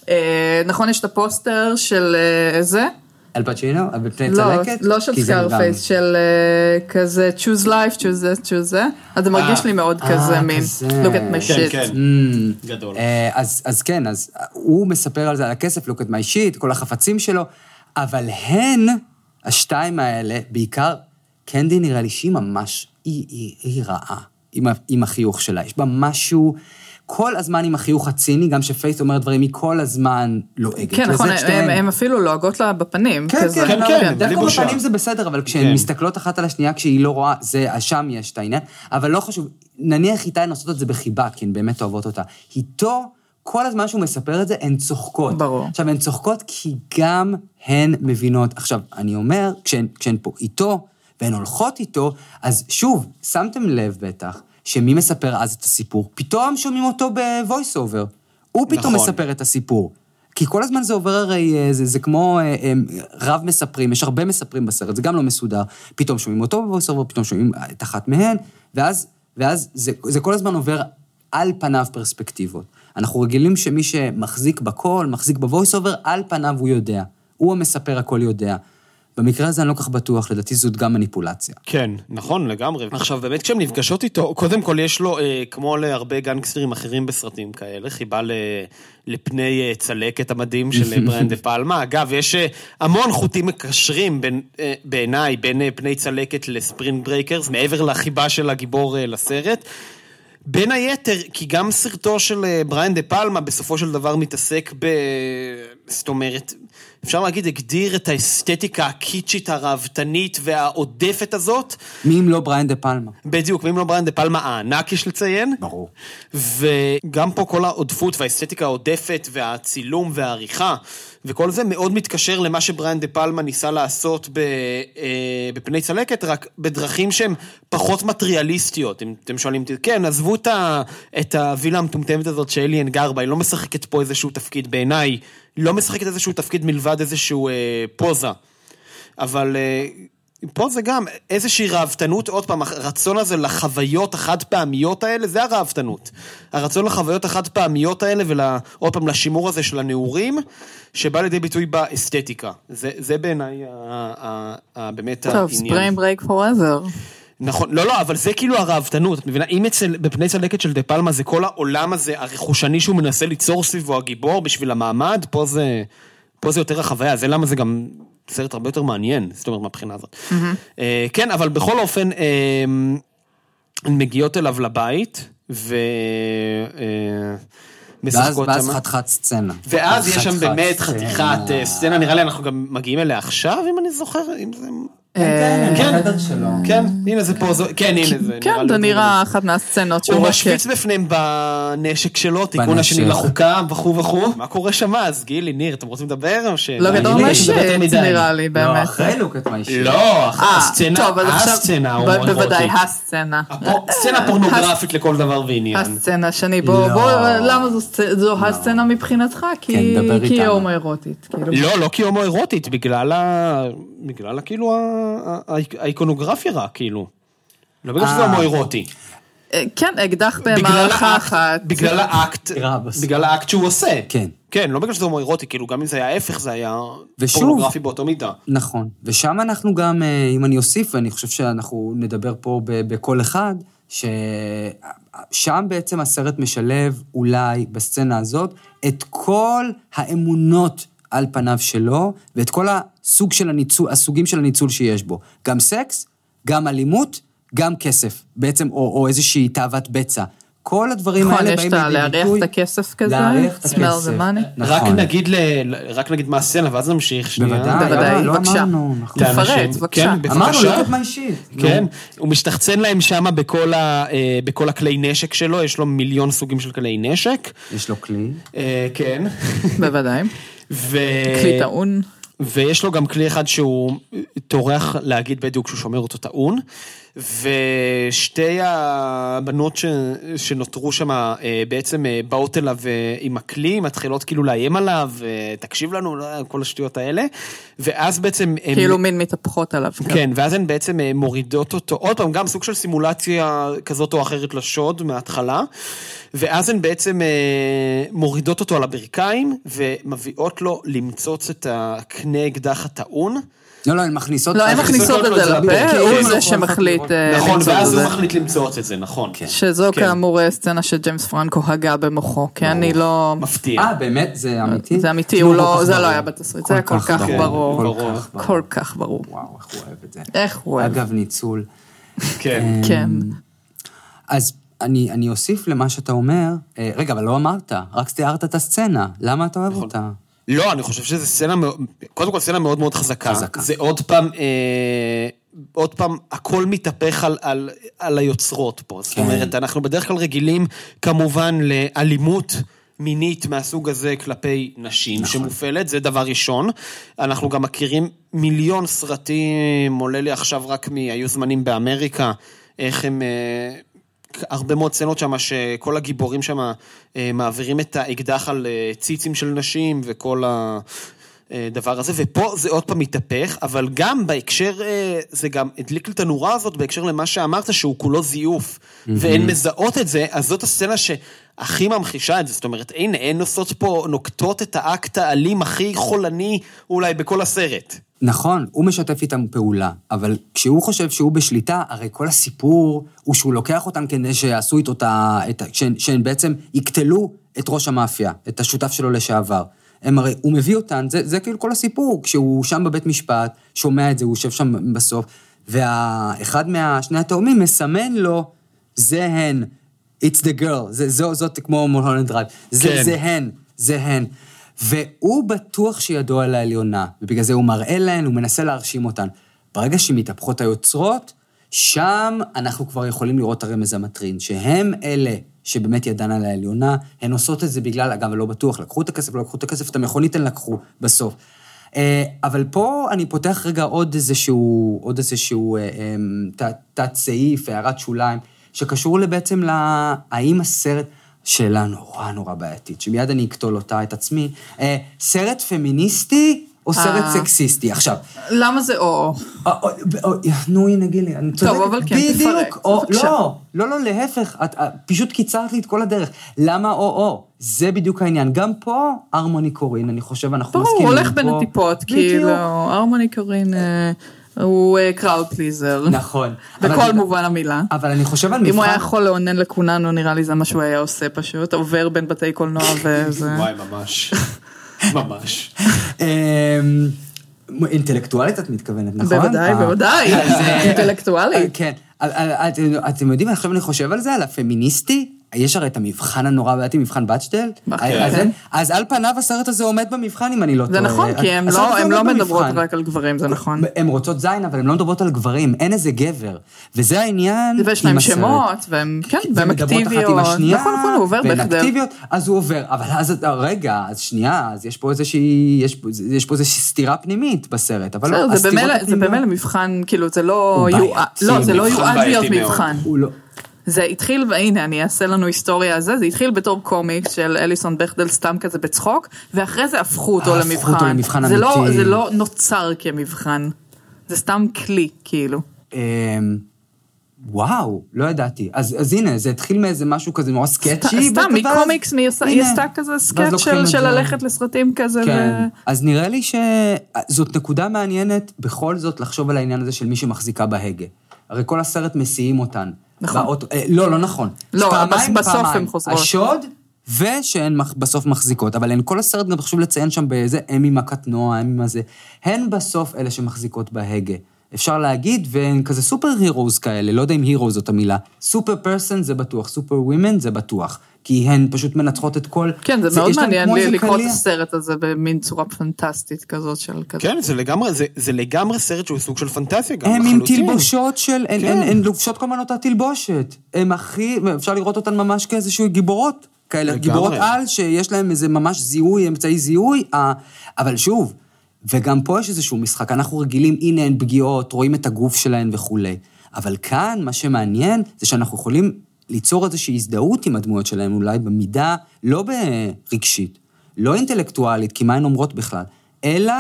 אה, נכון, יש את הפוסטר של זה? אל פצ'ינו? על פני לא, צלקת? לא של כי זה גם- Scarface, של אה, כזה choose life, choose זה, choose זה. אז זה מרגיש אה, לי מאוד אה, כזה מין, look at my כן, shit. כן. Mm. גדול. אה, אז, אז כן, אז הוא מספר על זה, על הכסף, look at my shit, כל החפצים שלו, אבל הן, השתיים האלה, בעיקר, קנדי נראה לי שהיא ממש, היא, היא, היא רעה עם, עם החיוך שלה. יש בה משהו, כל הזמן עם החיוך הציני, גם שפייס אומר דברים, היא כל הזמן לועגת. כן, נכון, שתיהן- הם- הם אפילו לועגות לה בפנים. כן, כזה. כן, כן, כן, כן, דווקא בושה. בפנים זה בסדר, אבל כשהן כן. מסתכלות אחת על השנייה כשהיא לא רואה, זה, שם יש את העניין. אבל לא חשוב, נניח איתה הן עושות את זה בחיבה, כי הן באמת אוהבות אותה. איתו, כל הזמן שהוא מספר את זה, הן צוחקות. ברור. עכשיו, הן צוחקות כי גם הן מבינות. עכשיו, אני אומר, כשהן, כשהן פה איתו, והן הולכות איתו, אז שוב, שמתם לב בטח, שמי מספר אז את הסיפור? פתאום שומעים אותו ב-voice over. הוא פתאום נכון. מספר את הסיפור. כי כל הזמן זה עובר הרי, אה, זה, זה כמו אה, אה, רב מספרים, יש הרבה מספרים בסרט, זה גם לא מסודר. פתאום שומעים אותו בבויס אובר, פתאום שומעים את אחת מהן, ואז, ואז זה, זה כל הזמן עובר על פניו פרספקטיבות. אנחנו רגילים שמי שמחזיק בקול, מחזיק ב voice over, על פניו הוא יודע. הוא המספר הכל יודע. במקרה הזה אני לא כך בטוח, לדעתי זאת גם מניפולציה. כן, נכון, לגמרי. עכשיו, באמת כשהן נפגשות איתו, קודם כל יש לו, אה, כמו להרבה גנגסטרים אחרים בסרטים כאלה, חיבה ל, לפני אה, צלקת המדהים של אה, בריאן דה פלמה. אגב, יש אה, המון חוטים מקשרים בין, אה, בעיניי, בין אה, פני צלקת ל Spring Breakers, מעבר לחיבה של הגיבור אה, לסרט. בין היתר, כי גם סרטו של אה, בריאן דה פלמה בסופו של דבר מתעסק ב... זאת אומרת, אפשר להגיד, הגדיר את האסתטיקה הקיצ'ית הראוותנית והעודפת הזאת. מי אם לא בריאן דה פלמה? בדיוק, ואם לא בריאן דה פלמה הענק יש לציין. ברור. וגם פה כל העודפות והאסתטיקה העודפת והצילום והעריכה וכל זה מאוד מתקשר למה שבריאן דה פלמה ניסה לעשות ב, אה, בפני צלקת, רק בדרכים שהן פחות מטריאליסטיות. אם אתם שואלים אותי, כן, עזבו את, ה, את הווילה המטומטמת הזאת שאליאן גר בה, היא לא משחקת פה איזשהו תפקיד בעיניי, לא משחקת איזשהו תפקיד מלבד איזשהו אה, פוזה. אבל אה, פה זה גם איזושהי ראוותנות, עוד פעם, הרצון הזה לחוויות החד פעמיות האלה, זה הראוותנות. הרצון לחוויות החד פעמיות האלה, ועוד פעם, לשימור הזה של הנעורים, שבא לידי ביטוי באסתטיקה. זה, זה בעיניי באמת טוב, העניין. ספריין ברייק פוראבר. נכון, לא, לא, אבל זה כאילו הראוותנות, את מבינה? אם אצל, בפני צלקת של דה פלמה זה כל העולם הזה, הרכושני שהוא מנסה ליצור סביבו הגיבור בשביל המעמד, פה זה, פה זה יותר החוויה, זה למה זה גם סרט הרבה יותר מעניין, זאת אומרת, מהבחינה הזאת. אה, כן, אבל בכל אופן, אה, הן מגיעות אליו לבית, ו... אה, ואז, משחקות ואז שמה. חתיכת סצנה. ואז יש שם באמת חתיכת אה, סצנה, נראה לי אנחנו גם מגיעים אליה עכשיו, אם אני זוכר, אם זה... אה, כן. בחדר שלו. כן, הנה זה פה, כן, הנה זה. כן, זה נראה אחת מהסצנות שהוא. משוויץ בפניהם בנשק שלו, תיקון. השני לחוקה, וכו' וכו'. מה קורה שם אז? גילי, ניר, אתם רוצים לדבר או ש... לא גדול מה מדי. נראה לי, לא, באמת. אחרי לוקט מיישי. לא, הסצנה, הסצנה. בוודאי, הסצנה. סצנה פורנוגרפית לכל דבר ועניין. הסצנה שני, בוא, לא. בוא, למה זו סצ- זו הסצנה מבחינתך? כי כן, היא. הומואירוטית. כאילו. לא, לא כי הומואירוטית, בגלל ה... בגלל ה- כאילו ה- האיקונוגרפיה רק, כאילו. לא בגלל שזה אה. הומואירוטי. אה, כן, אקדח במערכה אחת. בגלל האקט. בגלל האקט שהוא עושה. כן. כן, לא בגלל שזה הומואירוטי, כאילו גם אם זה היה ההפך, זה היה ושוב- פורנוגרפי באותו מידה. נכון. ושם אנחנו גם, אה, אם אני אוסיף, ואני חושב שאנחנו נדבר פה בקול אחד, ששם בעצם הסרט משלב אולי בסצנה הזאת את כל האמונות על פניו שלו, ואת כל הסוג של הניצול, הסוגים של הניצול שיש בו. גם סקס, גם אלימות, גם כסף. בעצם, או, או איזושהי תאוות בצע. כל הדברים נכון, האלה יש באים את ה- לידי להריח ביטוי. את הכסף כזה, את smell הכסף. the money. רק נכון. נגיד ל... רק נגיד מה הסצנה, ואז נמשיך שנייה. בוודאי, בוודאי, לא בבקשה. אמרנו, נכון. את. תפרט, בבקשה. כן, אמרנו, בבקשה. לוקט מיישית. כן, הוא משתחצן להם שם בכל, ה, אה, בכל הכלי נשק שלו, יש לו מיליון סוגים של כלי נשק. יש לו כלי. אה, כן. בוודאי. ו... כלי טעון. ויש לו גם כלי אחד שהוא טורח להגיד בדיוק שהוא שומר אותו טעון. ושתי הבנות ש... שנותרו שם אה, בעצם אה, באות אליו אה, עם הכלי, מתחילות כאילו לאיים עליו, תקשיב לנו, לא, כל השטויות האלה. ואז בעצם... הם- כאילו מין מתהפכות עליו. כן, ואז הן בעצם מורידות אותו, עוד פעם, גם סוג של סימולציה כזאת או אחרת לשוד מההתחלה, ואז הן בעצם מורידות אותו על הברכיים, ומביאות לו למצוץ את הקנה אקדח הטעון. לא, לא, הן מכניסות... לא, הן מכניסות את זה לפה, כן, הוא כן, זה נכון, שמחליט נכון. אה, נכון, למצוא ואז את הוא זה. מחליט למצוץ את זה, נכון. שזו כן. כאמור אה, סצנה שג'יימס פרנקו הגה במוחו, כי אני לא... מפתיע. אה, באמת? זה אמיתי? זה אמיתי, הוא לא, זה לא. היה בתסריט, זה היה כל כך כן, ברור. כל. כך ברור. וואו, איך הוא אוהב את זה. איך הוא אוהב. אגב, ניצול. כן. כן. אז אני, אני אוסיף למה שאתה אומר, אה, רגע, אבל לא אמרת, רק תיארת את הסצנה, למה אתה נכון. אוהב אותה? לא, אני חושב שזו סצנה קודם כל סצנה מאוד מאוד חזקה. חזקה. זה עוד פעם, אה, עוד פעם, הכל מתהפך על, על, על היוצרות פה. זאת כן. אומרת, אנחנו בדרך כלל רגילים כמובן לאלימות. מינית מהסוג הזה כלפי נשים נכון. שמופעלת, זה דבר ראשון. אנחנו גם מכירים מיליון סרטים, עולה לי עכשיו רק מהיו זמנים באמריקה, איך הם אה, הרבה מאוד סצנות שם, שכל הגיבורים שם אה, מעבירים את האקדח על אה, ציצים של נשים וכל ה... הדבר הזה, ופה זה עוד פעם מתהפך, אבל גם בהקשר, אה, זה גם הדליק לי את הנורה הזאת בהקשר למה שאמרת, שהוא כולו זיוף, mm-hmm. והן מזהות את זה, אז זאת הסצנה שהכי ממחישה את זה, זאת אומרת, הנה, הן עושות פה, נוקטות את האקט האלים הכי חולני אולי בכל הסרט. נכון, הוא משתף איתם פעולה, אבל כשהוא חושב שהוא בשליטה, הרי כל הסיפור הוא שהוא לוקח אותם כדי שיעשו איתו את ה... שהן בעצם יקטלו את ראש המאפיה, את השותף שלו לשעבר. הם הרי, הוא מביא אותן, זה, זה כאילו כל הסיפור, כשהוא שם בבית משפט, שומע את זה, הוא יושב שם בסוף, ואחד מהשני התאומים מסמן לו, זה הן, it's the girl, זה, זו, זאת כמו Mulholland Drive, זה, כן. זה הן, זה הן. והוא בטוח שידו על העליונה, ובגלל זה הוא מראה להן, הוא מנסה להרשים אותן. ברגע שמתהפכות היוצרות, שם אנחנו כבר יכולים לראות הרמז המטרין, שהם אלה שבאמת ידן על העליונה, הן עושות את זה בגלל, אגב, לא בטוח, לקחו את הכסף, לא לקחו את הכסף, את המכונית הן לקחו בסוף. אה, אבל פה אני פותח רגע עוד איזשהו, עוד איזשהו אה, אה, תת-סעיף, הערת שוליים, שקשור בעצם להאם הסרט, שאלה נורא נורא בעייתית, שמיד אני אקטול אותה, את עצמי, סרט פמיניסטי או סרט אה. סקסיסטי. עכשיו... למה זה או? אה, נו, הנה, גילי, אני צודק. טוב, אבל כן, תפרק. לא, לא, לא, להפך, את פשוט קיצרת לי את כל הדרך. למה או-או? זה בדיוק העניין. גם פה, הרמוני קורין, אני חושב, אנחנו מסכימים. ברור, הולך בין הטיפות, כאילו, הרמוני קורין... אה, הוא קראוד פליזר. נכון. בכל מובן המילה. אבל אני חושב על מבחן... אם הוא היה יכול לאונן לכולנו, נראה לי זה מה שהוא היה עושה פשוט, עובר בין בתי קולנוע וזה. וואי, ממש. ממש. אמ, אינטלקטואלית את מתכוונת, נכון? בוודאי, אה. בוודאי, אינטלקטואלית. כן. אתם יודעים, עכשיו אני חושב על זה, על הפמיניסטי, יש הרי את המבחן הנורא בעייתי, מבחן בצ'טל. כן. אז על פניו הסרט הזה עומד במבחן, אם אני לא טועה. זה נכון, כי הן לא, לא מדברות רק על גברים, זה נכון. הן רוצות זין, אבל הן לא מדברות על גברים, אין איזה גבר. וזה העניין ויש להם שמות, והן, כן, והן אקטיביות. נכון, נכון, הוא עובר בהחדר. והן אקטיביות, אז הוא עובר. אבל אז, רגע, אז שנייה, אז יש פה איזושהי, יש פה איזושהי סתירה פנימית בסרט, אבל לא, הסתירות הפנימיות... זה במילא מבחן, כאילו, זה לא... לא, זה לא יועד להיות מבחן. זה התחיל, והנה, אני אעשה לנו היסטוריה על זה, זה התחיל בתור קומיקס של אליסון בכדל סתם כזה בצחוק, ואחרי זה הפכו אותו למבחן. הפכו אותו למבחן אמיתי. לא, זה לא נוצר כמבחן, זה סתם כלי, כאילו. אמ, וואו, לא ידעתי. אז, אז הנה, זה התחיל מאיזה משהו כזה נורא סקצ'י. סתם, מקומיקס, היא עשתה כזה סקאץ' של, של ללכת לסרטים כזה. כן. ו... אז נראה לי שזאת נקודה מעניינת בכל זאת לחשוב על העניין הזה של מי שמחזיקה בהגה. הרי כל הסרט מסיעים אותן. נכון. באוטו, אה, לא, לא נכון. לא, פעמיים, בסוף פעמיים. הן חוזרות. השוד, ושהן בסוף מחזיקות. אבל הן כל הסרט, גם חשוב לציין שם באיזה, הם עם הקטנוע, הם עם הזה. הן בסוף אלה שמחזיקות בהגה. אפשר להגיד, והן כזה סופר הירוז כאלה, לא יודע אם הירו זאת המילה. סופר פרסון זה בטוח, סופר ווימן זה בטוח. כי הן פשוט מנצחות את כל... כן, זה, זה מאוד מעניין לי לקרוא את הסרט הזה במין צורה פנטסטית כזאת של כזה. כן, זה לגמרי, זה, זה לגמרי סרט שהוא סוג של פנטזיה גם, הם עם תלבושות של, הן, כן. הן, הן לובשות כל הזמן אותה תלבושת. הן הכי, אפשר לראות אותן ממש כאיזשהו גיבורות. כאלה, לגמרי. גיבורות על, שיש להן איזה ממש זיהוי, אמצעי זיהוי, אבל שוב, וגם פה יש איזשהו משחק, אנחנו רגילים, הנה הן פגיעות, רואים את הגוף שלהן וכולי. אבל כאן, מה שמעניין, זה שאנחנו יכולים ליצור איזושהי הזדהות עם הדמויות שלהן, אולי במידה לא רגשית, לא אינטלקטואלית, כי מה הן אומרות בכלל, אלא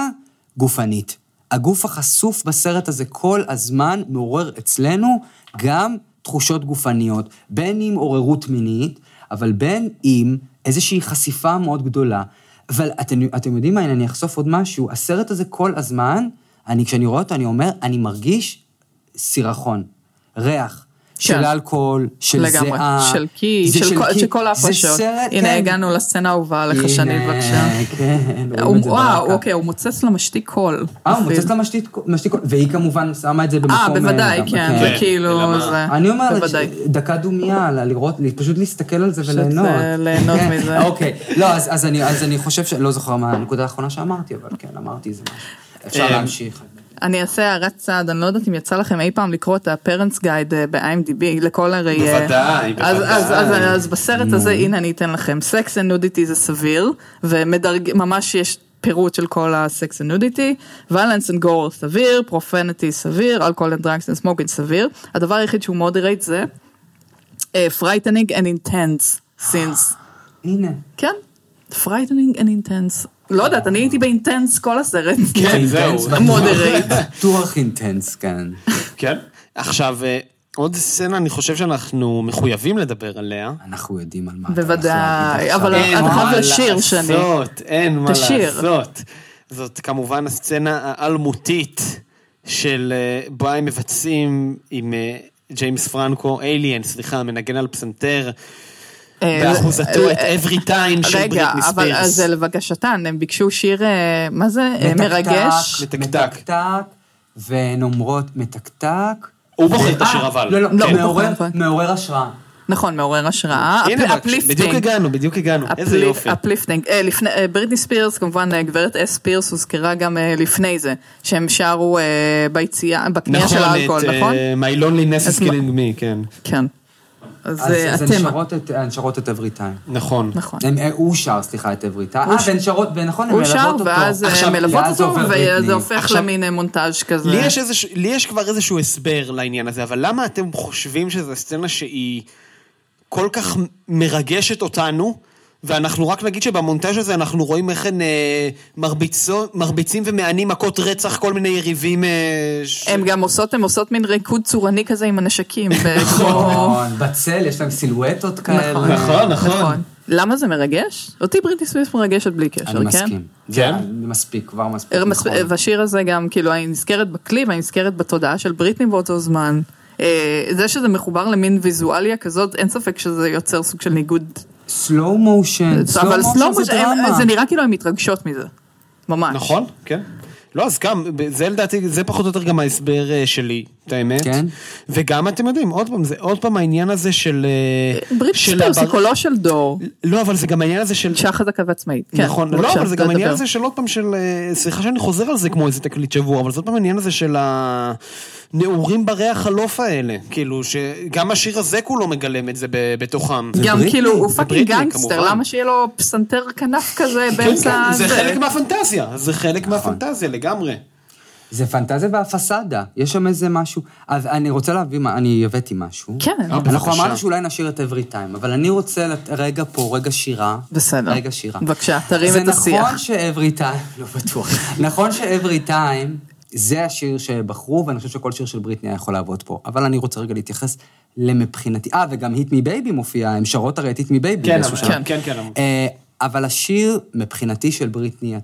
גופנית. הגוף החשוף בסרט הזה כל הזמן מעורר אצלנו גם תחושות גופניות, בין אם עוררות מינית, אבל בין אם איזושהי חשיפה מאוד גדולה אבל אתם, אתם יודעים מה, אני אחשוף עוד משהו, הסרט הזה כל הזמן, אני, כשאני רואה אותו, אני אומר, אני מרגיש סירחון, ריח. של כן. אלכוהול, של לגמרי, זיעה. של קי, של, של, כל, של כל ההפרשות. הנה, כן. הגענו לסצנה האהובה עליך, שני, בבקשה. כן, וואו, אוקיי, הוא מוצץ לה משתיק קול. אה, הוא מוצץ לה משתיק קול, והיא כמובן שמה את זה במקום... אה, בוודאי, כן, זה כאילו, זה... אני אומרת, דקה דומייה, לראות, פשוט להסתכל על זה וליהנות. פשוט ליהנות מזה. אוקיי, לא, אז אני חושב ש... לא זוכר מה הנקודה האחרונה שאמרתי, אבל כן, אמרתי משהו. אפשר אה, להמשיך. אני אעשה הערת צד, אני לא יודעת אם יצא לכם אי פעם לקרוא את ה-Parents Guide אה, ב-IMDb, לכל הרי... אה, בוודאי, בוודאי. אז, בסרט הזה, הנה אני אתן לכם, sex ו nudity זה severe, וממש יש פירוט של כל ה sex ו nudity, violence and gore severe, profanity severe, alcohol and drugs and smoking severe. הדבר היחיד שהוא מודרייט זה frightening and intense since. הנה. כן, frightening and intense. לא יודעת, אני הייתי באינטנס כל הסרט. כן, זהו. מודרייט. בטוח אינטנס, כן. כן. עכשיו, אה, עוד סצנה, אני חושב שאנחנו מחויבים לדבר עליה. אנחנו יודעים על מה אתה בוודאי, אבל. אתה חייב מה לשיר, שני. לעשות, אין מה. לעשות. זאת כמובן הסצנה האלמותית של אה, בה הם מבצעים עם אה, ג'יימס פרנקו, Alien, סליחה, מנגן על פסנתר, באחוזתו את אה, Everytime של רגע, בריטני אבל אז ספירס. זה לבקשתן, הם ביקשו שיר, אה, מה זה? אה, מרגש? מתקתק. מתקתק, והן אומרות מתקתק. הוא בוחר את אה, השיר אבל. לא, לא, הוא מעורר- בוחר. מעורר השראה. נכון, מעורר השראה. הנה. בדיוק הגענו, בדיוק הגענו, איזה יופי. uplifting. אה, אה, בריטני ספירס, כמובן, אה, גברת ספירס הוזכרה גם אה, לפני זה, שהם שרו אה, ביציאה, בקנייה של האלכוהול, נכון, נכון? את My Loneliness is Killing Me, כן. כן. אז אז אה, אז הן אתם, שרות את- הן שרות את אברי טיים. נכון. נכון. הם- אה, הוא שר, סליחה, את אברי טיים. הוא אה, והן שרות, ונכון, הן הוא מלוות שר, אותו. ואז אה, עכשיו, מלוות אותו. וזה הופך למין אה, מונטאז' כזה. לי יש, איזשהו, לי יש כבר איזשהו הסבר לעניין הזה, אבל למה אתם חושבים שזו סצנה שהיא כל כך מרגשת אותנו, ואנחנו רק נגיד שבמונטאז' הזה אנחנו רואים איך הן אה, מרביצו, מרביצים ומענים מכות רצח כל מיני יריבים... אה, ש... הם גם עושות, הם עושות מין ריקוד צורני כזה עם הנשקים. נכון, בצל, יש להם סילואטות כאלה. נכון, נכון. למה זה מרגש? אותי בריטני ספירס מרגשת בלי קשר, כן? אני מסכים. כן? זה מספיק, כבר מספיק. אה, נכון. והשיר הזה גם, כאילו, אני נזכרת בקליפ, אני נזכרת בתודעה של בריטני באותו זמן. אה, זה שזה מחובר למין ויזואליה כזאת, אין ספק שזה יוצר סוג של ניגוד. סלואו מושן, סלואו מושן זה דרמה. זה נראה כאילו הן מתרגשות מזה. ממש. נכון, כן. לא, אז גם, זה לדעתי, זה פחות או יותר גם ההסבר אה, שלי, את האמת. כן. וגם אתם יודעים, עוד פעם, זה עוד פעם העניין הזה של... ספירס היא הבר- קולו של דור, לא, אבל זה גם העניין הזה של... אישה חזקה ועצמאית. כן, נכון, לא, אבל זה גם העניין. הזה של עוד פעם של, אה, סליחה שאני חוזר על זה כמו איזה תקליט שבוע, אבל זה עוד פעם העניין הזה של הנעורים ברי החלוף האלה, כאילו שגם השיר הזה כולו מגלם את זה בתוכם. גם בריטני, כאילו, הוא זה fucking gangster. למה שיהיה לו פסנתר כנף כזה כן, באמצע כן, זה חלק מהפנטזיה, זה חלק נכון. מהפנטזיה לגמרי. זה פנטזיה והפסאדה, יש שם איזה משהו. אז אני רוצה להביא, מה- אני הבאתי משהו. כן. אה, אנחנו. אמרנו שאולי נשאיר את Everytime, אבל אני רוצה לת- רגע פה, רגע שירה. בסדר. רגע שירה. בבקשה, תרים את זה השיח. נכון ש Everytime, לא בטוח, נכון ש Everytime, זה השיר שבחרו, ואני חושב שכל שיר של בריטני היה יכול לעבוד פה. אבל אני רוצה רגע להתייחס למבחינתי, אה, וגם Hit Me Baby מופיע, הם שרות הרי את Hit Me Baby כן, אבל-. כן, כן, כן. אה, אבל השיר, מבחינתי של בריטני, ה-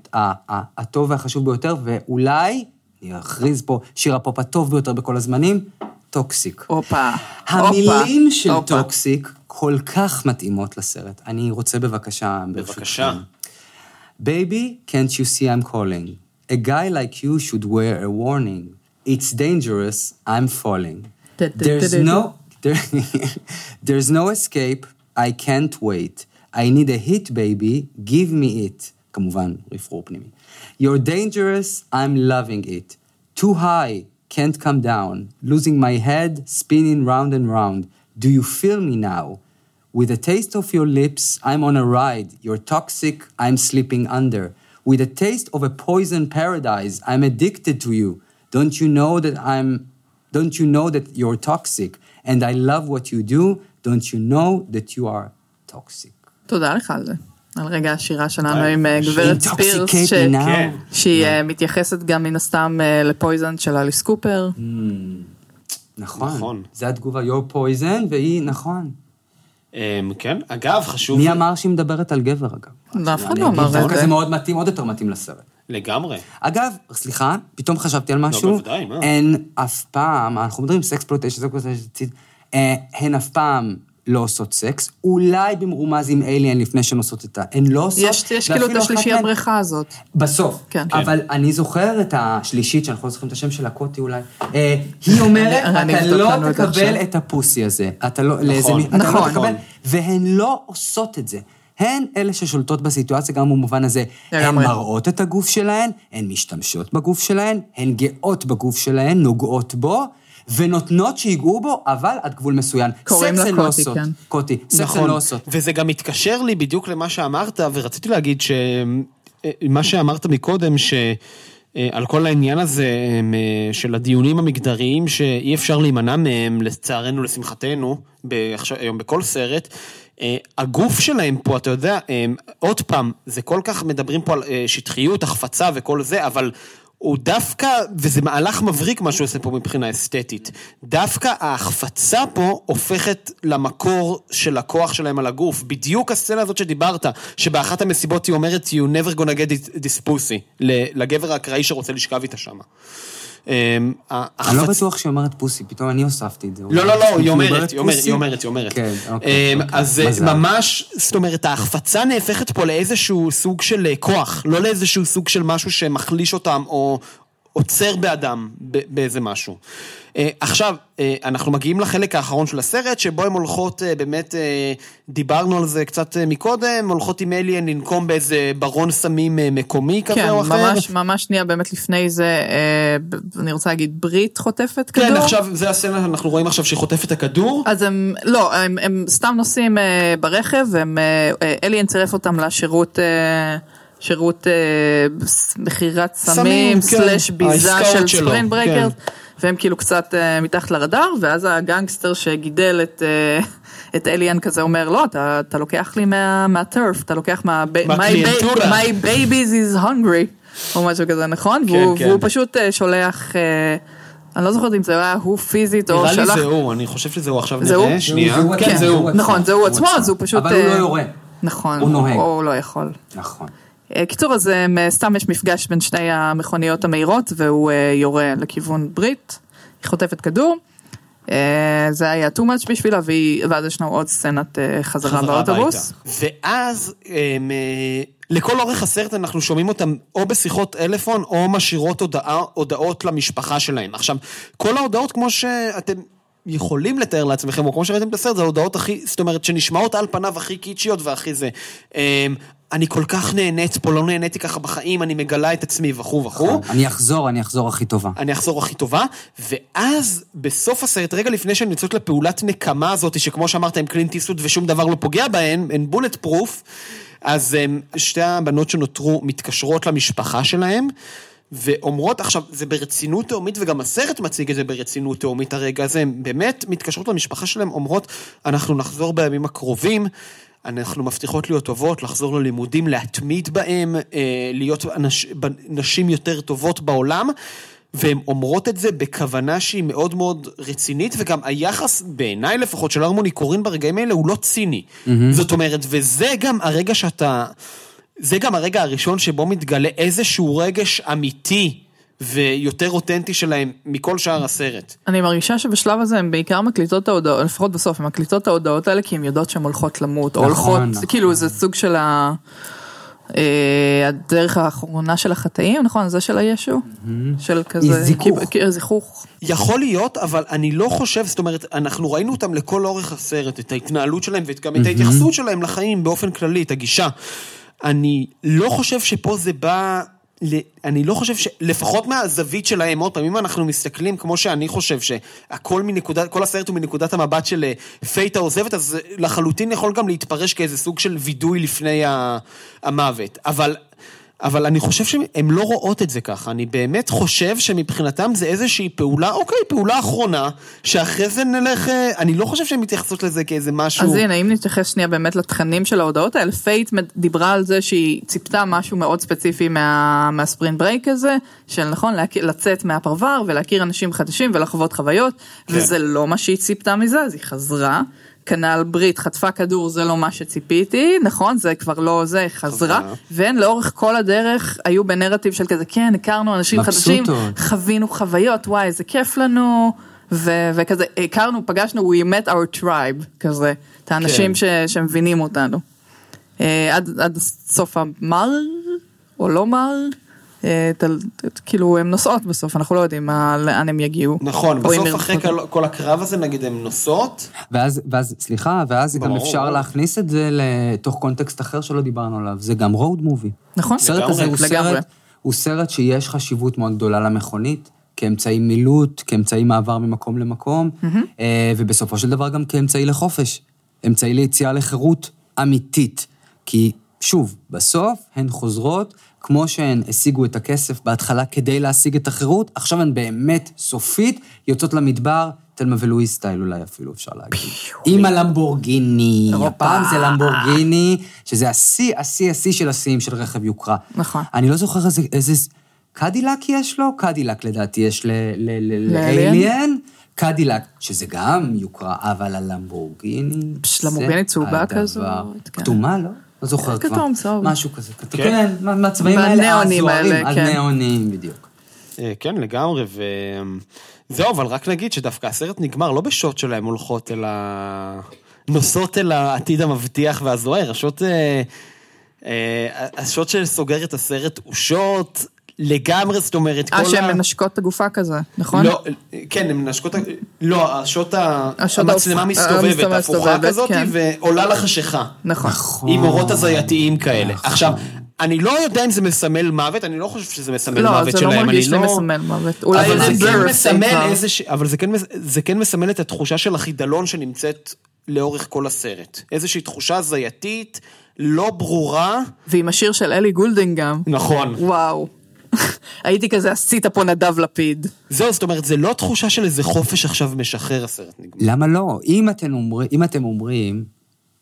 ה- הטוב והחשוב ביותר, ואולי, אני אכריז פה, שיר הפופ הטוב ביותר בכל הזמנים, Toxic. הופה. המילים הופה, של הופה. Toxic כל כך מתאימות לסרט. אני רוצה בבקשה. בבקשה. Baby, can't you see I'm calling? A guy like you should wear a warning. It's dangerous, I'm falling. There's no, there, there's no escape, I can't wait. I need a hit, baby, give me it. כמובן, רפרור פנימי. You're dangerous, I'm loving it. Too high, can't come down. Losing my head, spinning round and round. Do you feel me now? With a taste of your lips, I'm on a ride. You're toxic, I'm slipping under. With a taste of a poison paradise, I'm addicted to you. Don't you know that I'm don't you know that you're toxic? And I love what you do. Don't you know that you are toxic? תודה לך על זה. על רגע השירה שלנו די. עם אה, גברת ספירס. כן. שהיא אה, מתייחסת גם מן הסתם אה, לפויזן של אליס קופר. נכון. נכון. זה התגובה, your poison, והיא, נכון. אמ, כן, אגב, חשוב... מי אמר שהיא מדברת על גבר, אגב? לא, אף אחד לא אמר את דווקא זה. זה מאוד מתאים, עוד יותר מתאים לסרט. לגמרי. אגב, סליחה, פתאום חשבתי על משהו. בוודאי, מה? הן אף פעם, אנחנו מדברים sexploitation, sexploitation, הן אף פעם לא עושות סקס, אולי במרומז עם אליאן לפני שהן עושות את ה... הן לא עושות... יש יש כאילו את השלישי הבריכה הזאת. בסוף. כן. אבל אני זוכר את השלישית, שאנחנו לא זוכרים את השם שלה, קוטי אולי. אה, היא אומרת, אתה לא תקבל עכשיו." את ה pussy הזה. אתה לא, לאיזה מי- אתה נכון. לא תקבל, והן לא עושות את זה. הן אלה ששולטות בסיטואציה גם במובן הזה. הן. מראות את הגוף שלהן, הן משתמשות בגוף שלהן, הן גאות בגוף שלהן, נוגעות בו, ונותנות שיגעו בו, אבל עד גגבול מסוים. קוראים לה הן לא קוטי. כן. קוטי, סקס הן נכון, לא עושות. וזה גם מתקשר לי בדיוק למה שאמרת, ורציתי להגיד שמה שאמרת מקודם, ש... אה, על כל העניין הזה אה, של הדיונים המגדריים שאי אפשר להימנע מהם, לצערנו, לשמחתנו, היום בכל סרט. אה, הגוף שלהם פה, אתה יודע, עוד פעם, זה כל כך מדברים פה על שטחיות, החפצה וכל זה, אבל הוא דווקא, וזה מהלך מבריק מה שהוא עושה פה מבחינה אסתטית, דווקא ההחפצה פה הופכת למקור של הכוח שלהם על הגוף. בדיוק הסצנה הזאת שדיברת, שבאחת המסיבות היא אומרת, you never gonna get this pussy, לגבר האקראי שרוצה לשכב איתה שמה. אמ, אני לא בטוח שהיא אומרת פוסי, פתאום אני הוספתי את זה. לא, לא, לא, היא אומרת, היא אומרת, היא אומרת, היא אומרת. כן, אוקיי. אמ, אוקיי אז ממש, זאת אומרת, ההחפצה נהפכת פה לאיזשהו סוג של אה, כוח, לא לאיזשהו סוג של משהו שמחליש אותם, או עוצר באדם באיזה משהו. אה, עכשיו, אה, אנחנו מגיעים לחלק האחרון של הסרט, שבו הן הולכות, אה, באמת, דיברנו על זה קצת מקודם, הולכות עם אליאן לנקום באיזה ברון סמים מקומי כזה כן, או אחר. כן, ממש, ממש שנייה, באמת לפני זה, אני רוצה להגיד, ברית חוטפת כן, כדור. כן, עכשיו, זה הסצנה, אנחנו רואים עכשיו שהיא חוטפת את הכדור. אז הם, לא, הם, הם סתם נוסעים ברכב, הם, אליאן צירף אותם לשירות... שירות מכירת סמים, כן. סלאש ביזה של ספרינט ברקר, כן. והם כאילו קצת uh, מתחת לרדאר, ואז הגנגסטר שגידל את, uh, את אליאן כזה אומר, לא, אתה, אתה לוקח לי מה, מהטרף, אתה לוקח מה... מהקליינטורה. My, my babies is hungry, או משהו כזה, נכון? כן, והוא, כן. והוא פשוט uh, שולח... Uh, אני לא זוכרת אם זה היה הוא פיזית או שלח... נראה לי זה הוא, אני חושב שזה הוא עכשיו נראה, שנייה. כן, זה הוא. נכון, זה הוא עצמו, אז הוא פשוט... אבל הוא לא יורה. נכון. הוא נוהג. או הוא לא יכול. נכון. אה, קיצור, אז אה, סתם יש מפגש בין שני המכוניות המהירות, והוא אה, יורה לכיוון ברית, היא חוטפת כדור. זה היה too much בשבילה, ואז יש לנו עוד סצנת חזרה באוטובוס. ואז לכל אורך הסרט אנחנו שומעים אותם או בשיחות טלפון או משאירות הודעה, הודעות למשפחה שלהם. עכשיו, כל ההודעות כמו שאתם יכולים לתאר לעצמכם, או כמו שראיתם בסרט, זה ההודעות הכי, זאת אומרת, שנשמעות על פניו הכי קיצ'יות והכי זה. אני כל כך נהנית פה, לא נהניתי ככה בחיים, אני מגלה את עצמי וכו' וכו'. אני אחזור, אני אחזור הכי טובה. אני אחזור הכי טובה, ואז בסוף הסרט, רגע לפני שהן יוצאות לפעולת נקמה הזאת, שכמו שאמרת, הם קלינט איסטווד ושום דבר לא פוגע בהן, הן בולט פרוף, אז שתי הבנות שנותרו מתקשרות למשפחה שלהן. ואומרות, עכשיו, זה ברצינות תאומית, וגם הסרט מציג את זה ברצינות תאומית הרגע הזה, הן באמת מתקשרות למשפחה שלהן, אומרות, אנחנו נחזור בימים הקרובים, אנחנו מבטיחות להיות טובות, לחזור ללימודים, להתמיד בהם, אה, להיות נשים יותר טובות בעולם. והן אומרות את זה בכוונה שהיא מאוד מאוד רצינית, וגם היחס, בעיניי לפחות, של הרמוני קורין ברגעים האלה הוא לא ציני. Mm-hmm. זאת אומרת, וזה גם הרגע שאתה... זה גם הרגע הראשון שבו מתגלה איזשהו רגש אמיתי ויותר אותנטי שלהם מכל שאר הסרט. אני מרגישה שבשלב הזה הן בעיקר מקליטות את ההודעות, לפחות בסוף, הן מקליטות את ההודעות האלה כי הן יודעות שהן הולכות למות, או נכון, הולכות, נכון. כאילו זה סוג של ה... אה, הדרך האחרונה של החטאים, נכון? זה של הישו? Mm-hmm. של כזה... זיכוך. זיכוך. יכול להיות, אבל אני לא חושב, זאת אומרת, אנחנו ראינו אותם לכל אורך הסרט, את ההתנהלות שלהם וגם את ההתייחסות שלהם לחיים באופן כללי, את הגישה. אני לא חושב שפה זה בא... אני לא חושב ש... לפחות מהזווית שלהם, עוד פעם, אם אנחנו מסתכלים כמו שאני חושב שהכל מנקודת, כל הסרט הוא מנקודת המבט של אה, פייטה עוזבת, אז לחלוטין יכול גם להתפרש כאיזה סוג של וידוי לפני המוות. אבל אבל אני חושב שהן לא רואות את זה ככה, אני באמת חושב שמבחינתם זה איזושהי פעולה, אוקיי, פעולה אחרונה, שאחרי זה נלך, אה, אני לא חושב שהן מתייחסות לזה כאיזה משהו... אז הנה, אם נתייחס שנייה באמת לתכנים של ההודעות האלה, פיית' דיברה על זה שהיא ציפתה משהו מאוד ספציפי מה, מה spring break הזה, של נכון, לצאת מהפרבר ולהכיר אנשים חדשים ולחוות חוויות, כן. וזה לא מה שהיא ציפתה מזה, אז היא חזרה. כנ"ל ברית חטפה כדור זה לא מה שציפיתי. נכון זה כבר לא זה חזרה. והן לאורך כל הדרך היו בנרטיב של כזה כן הכרנו אנשים חדשים חווינו חוויות וואי איזה כיף לנו. ו- וכזה הכרנו פגשנו we met our tribe כזה את האנשים כן. ש- שמבינים אותנו. אה, עד, עד סוף המר או לא מר כאילו הן נוסעות בסוף, אנחנו לא יודעים לאן הן יגיעו. נכון, בסוף אחרי כל הקרב הזה נגיד הן נוסעות. ואז, ואז, סליחה, ואז גם אפשר להכניס את זה לתוך קונטקסט אחר שלא דיברנו עליו, זה גם רוד מובי. נכון, הסרט הזה הוא סרט, הוא סרט שיש חשיבות מאוד גדולה למכונית. כאמצעי מילוט, כאמצעי מעבר ממקום למקום, אה, ובסופו של דבר גם כאמצעי לחופש, אמצעי ליציאה לחירות אמיתית. כי שוב, בסוף הן חוזרות, כמו שהן השיגו את הכסף בהתחלה כדי להשיג את החירות, עכשיו הן באמת סופית יוצאות למדבר, תלמה ולואיס סטייל אולי אפילו, אפשר להגיד. עם הלמבורגיני. הפעם זה למבורגיני, שזה השיא, השיא, השיא של השיאים של רכב יוקרה. נכון. אני לא זוכר איזה... איזה... קדילק יש לו? קדילק לדעתי יש לאליאן? קדילק, שזה גם יוקרה, אבל הלמבורגיני... פש, זה למבורגיני צהובה. כזאת, כן. כתומה, לא? לא זוכר כבר. כתום, צהוב. משהו כזה. כתום. כן. כן, מה- מהצבעים האלה הזוהרים. האלה, כן. הניאונים, בדיוק. אה, כן, לגמרי, ו... זהו, אבל רק נגיד שדווקא הסרט נגמר לא בשוט שלהם הולכות אל ה... נוסעות אל העתיד המבטיח והזוהר, השוט... אה, אה, השוט שסוגר את הסרט הוא שוט לגמרי, זאת אומרת, כל אה, ה... שהן מנשקות את הגופה כזה, נכון? לא, כן, הן מנשקות... לא, השוט ה... השוט המצלמה מסתובבת, הפוכה כזאת, כן. ועולה לחשיכה. נכון. עם אורות הזייתיים כאלה. עכשיו, אני לא יודע אם זה מסמל מוות, אני לא חושב שזה מסמל לא, מוות זה שלהם. לא אני מרגיש לי מסמל מוות. אולי אבל זה זה כן מסמל. איזה... ש- אבל זה כן זה כן מסמל את התחושה של החידלון שנמצאת לאורך כל הסרט. איזושהי תחושה הזייתית, לא ברורה. ועם השיר של אלי גולדין גם. נכון. וואו. הייתי כזה, עשית פה נדב לפיד. זהו, זאת אומרת, זה לא תחושה של איזה חופש עכשיו משחרר הסרט נגמר. למה לא? אם אתם, אומר, אם אתם אומרים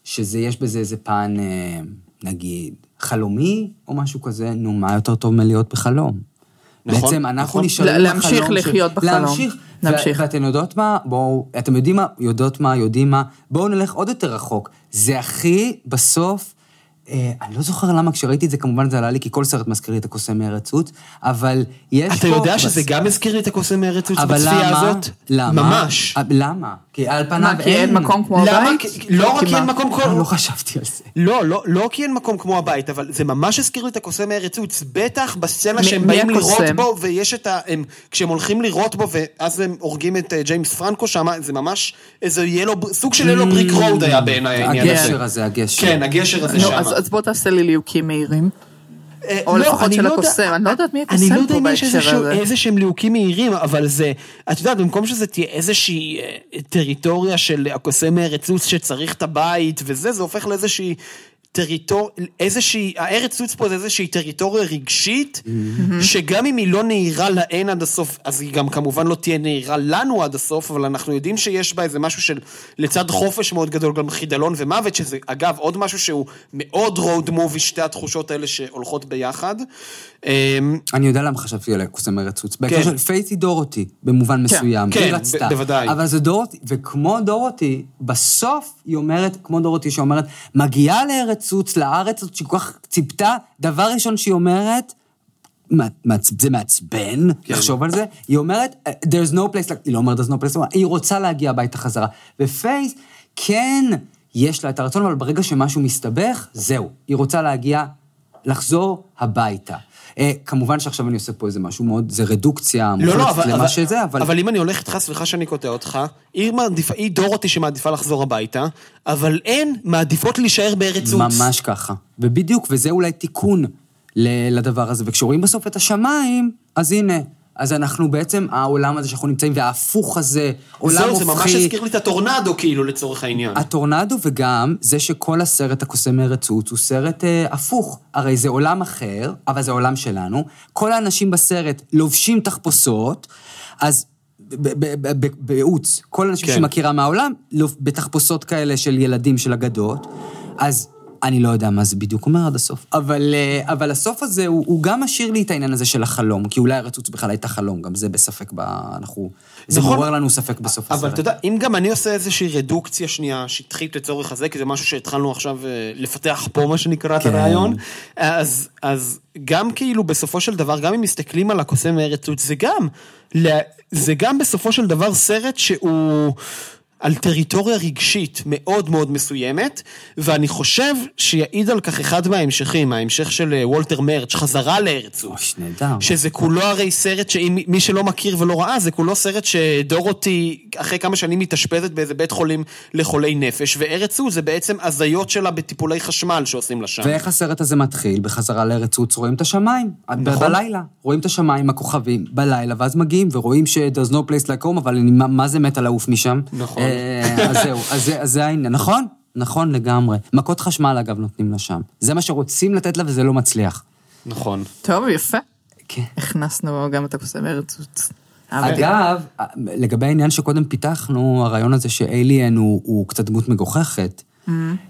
שזה, יש בזה איזה פן, אה, נגיד, חלומי או משהו כזה, נו, מה יותר טוב מלהיות בחלום? נכון, בעצם אנחנו נכון. נשארים להמשיך בחלום של- לחיות בחלום. להמשיך. להמשיך. ו- ואתן יודעות מה? בואו, אתם יודעים מה? יודעות מה? יודעים מה? בואו נלך עוד יותר רחוק. זה הכי, בסוף, אני לא זוכר למה כשראיתי את זה, כמובן זה עלה לי, כי כל סרט מזכיר לי את הקוסם מארץ אבל יש אתה פה... יודע שזה גם הזכיר לי את הקוסם מארץ אבל בצפייה למה? הזאת? למה? ממש. אה, למה? כי על פניו מה, כי אין מקום כמו? הבית? לא רק כי אין? מקום כמו... לא חשבתי על זה. לא, לא, לא כי אין מקום כמו הבית, אבל זה ממש הזכיר לי את הקוסם מארץ עוץ, בטח בסצנה שהם באים לראות? בו, ויש את ה... הם, כשהם הולכים לראות בו, ואז הם הורגים את אה, ג'יימס פרנקו שם, זה ממש איזה yellow, סוג של yellow brick road היה בעיניי העניין הזה. הגשר הזה, הגשר. כן, הגשר הזה שם. אז בוא תעשה לי ליהוקים מהירים. אה, או לא, לפחות אני של לא יודע- הקוסם, אני לא יודעת מי אני הקוסם לא יודע פה אם יש בהקשר איזשהו- הזה. איזה שהם ליהוקים מהירים, אבל זה, את יודעת, במקום שזה תהיה איזושהי אה, טריטוריה של הקוסם מארץ עוץ שצריך את הבית וזה, זה הופך לאיזושהי טריטוריה, איזושהי, הארץ עוץ פה זה איזושהי טריטוריה רגשית, שגם אם היא לא נהירה להן עד הסוף, אז היא גם כמובן לא תהיה נהירה לנו עד הסוף, אבל אנחנו יודעים שיש בה איזה משהו של, לצד חופש מאוד גדול, גם חידלון ומוות, שזה אגב עוד משהו שהוא מאוד רוד מובי, שתי התחושות האלה שהולכות ביחד. אמ, אני יודע למה חשבתי על קוסם ארץ חוץ. בהקשר כן. של פייתי דורותי, במובן מסוים. כן, היא רצתה. בוודאי. אבל זה דורותי, וכמו דורותי, בסוף היא אומרת, כמו דורותי שאומרת, מגיעה לארץ חוץ, לארץ הזאת שכל כך ציפתה, דבר ראשון שהיא אומרת, זה מעצבן כן. לחשוב על זה, היא אומרת, there's no place, like-" היא לא אומרת there's no place, היא רוצה להגיע הביתה חזרה. ופייס, כן, יש לה את הרצון, אבל ברגע שמשהו מסתבך, זהו. היא רוצה להגיע, לחזור הביתה. אה, כמובן שעכשיו אני עושה פה איזה משהו מאוד, זה רדוקציה לא, לא, אבל, למה אבל, שזה, אבל... אבל אם אני הולך איתך, סליחה שאני קוטע אותך, היא, מעדיפה, היא דורותי שמעדיפה לחזור הביתה, אבל הן מעדיפות להישאר בארץ עוץ. ממש ככה. ובדיוק, וזה אולי תיקון לדבר הזה. וכשרואים בסוף את השמיים, אז הנה. אז אנחנו בעצם, העולם הזה שאנחנו נמצאים, וההפוך הזה, עולם זהו, הופכי... זה ממש הזכיר לי את הטורנדו, כאילו, לצורך העניין. הטורנדו וגם זה שכל הסרט הקוסם מארץ עוץ הוא סרט אה, הפוך. הרי זה עולם אחר, אבל זה עולם שלנו. כל האנשים בסרט לובשים תחפושות, אז ב- ב- ב- ב- בעוץ, כל האנשים כן. שמכירה מהעולם, בתחפושות כאלה של ילדים, של אגדות, אז... אני לא יודע מה זה בדיוק אומר עד הסוף, אבל, אה, אבל הסוף הזה, הוא, הוא גם משאיר לי את העניין הזה של החלום, כי אולי הרצוץ בכלל הייתה חלום, גם זה בספק, ב, אנחנו... זה נכון. מעורר לנו ספק בסוף אבל הסרט. אתה יודע, אם גם אני עושה איזושהי רדוקציה שנייה, שטחית לצורך הזה, כי זה משהו שהתחלנו עכשיו אה, לפתח פה, מה שנקרא, את כן. הרעיון, אז, אז גם כאילו בסופו של דבר, גם אם מסתכלים על הקוסם מארץ זה גם, זה גם בסופו של דבר סרט שהוא... על טריטוריה רגשית מאוד מאוד מסוימת, ואני חושב שיעיד על כך אחד מההמשכים, ההמשך של אה, וולטר מרץ', חזרה לארץ עוץ. אוי, נהדר. שזה כולו הרי סרט שמי שלא מכיר ולא ראה, זה כולו סרט שדורותי אחרי כמה שנים מתאשפזת באיזה בית חולים לחולי נפש, עוז זה בעצם הזיות שלה בטיפולי חשמל שעושים לה שם. ואיך הסרט הזה מתחיל? בחזרה לארץ עוץ רואים את השמיים. נכון. בלילה. רואים את השמיים, הכוכבים, בלילה, ואז מגיעים ורואים ש-there's no place like home, אבל אני, מה, מה זה מת על לעוף משם? נכון. אה, אז זהו, אז זה, אז זה העניין, נכון? נכון לגמרי. מכות חשמל, אגב, נותנים לה שם. זה מה שרוצים לתת לה וזה לא מצליח. נכון. טוב, יפה. כן. הכנסנו גם את הקוסם ארצות. אגב, לגבי העניין שקודם פיתחנו, הרעיון הזה שאליאן הוא, הוא קצת דמות מגוחכת,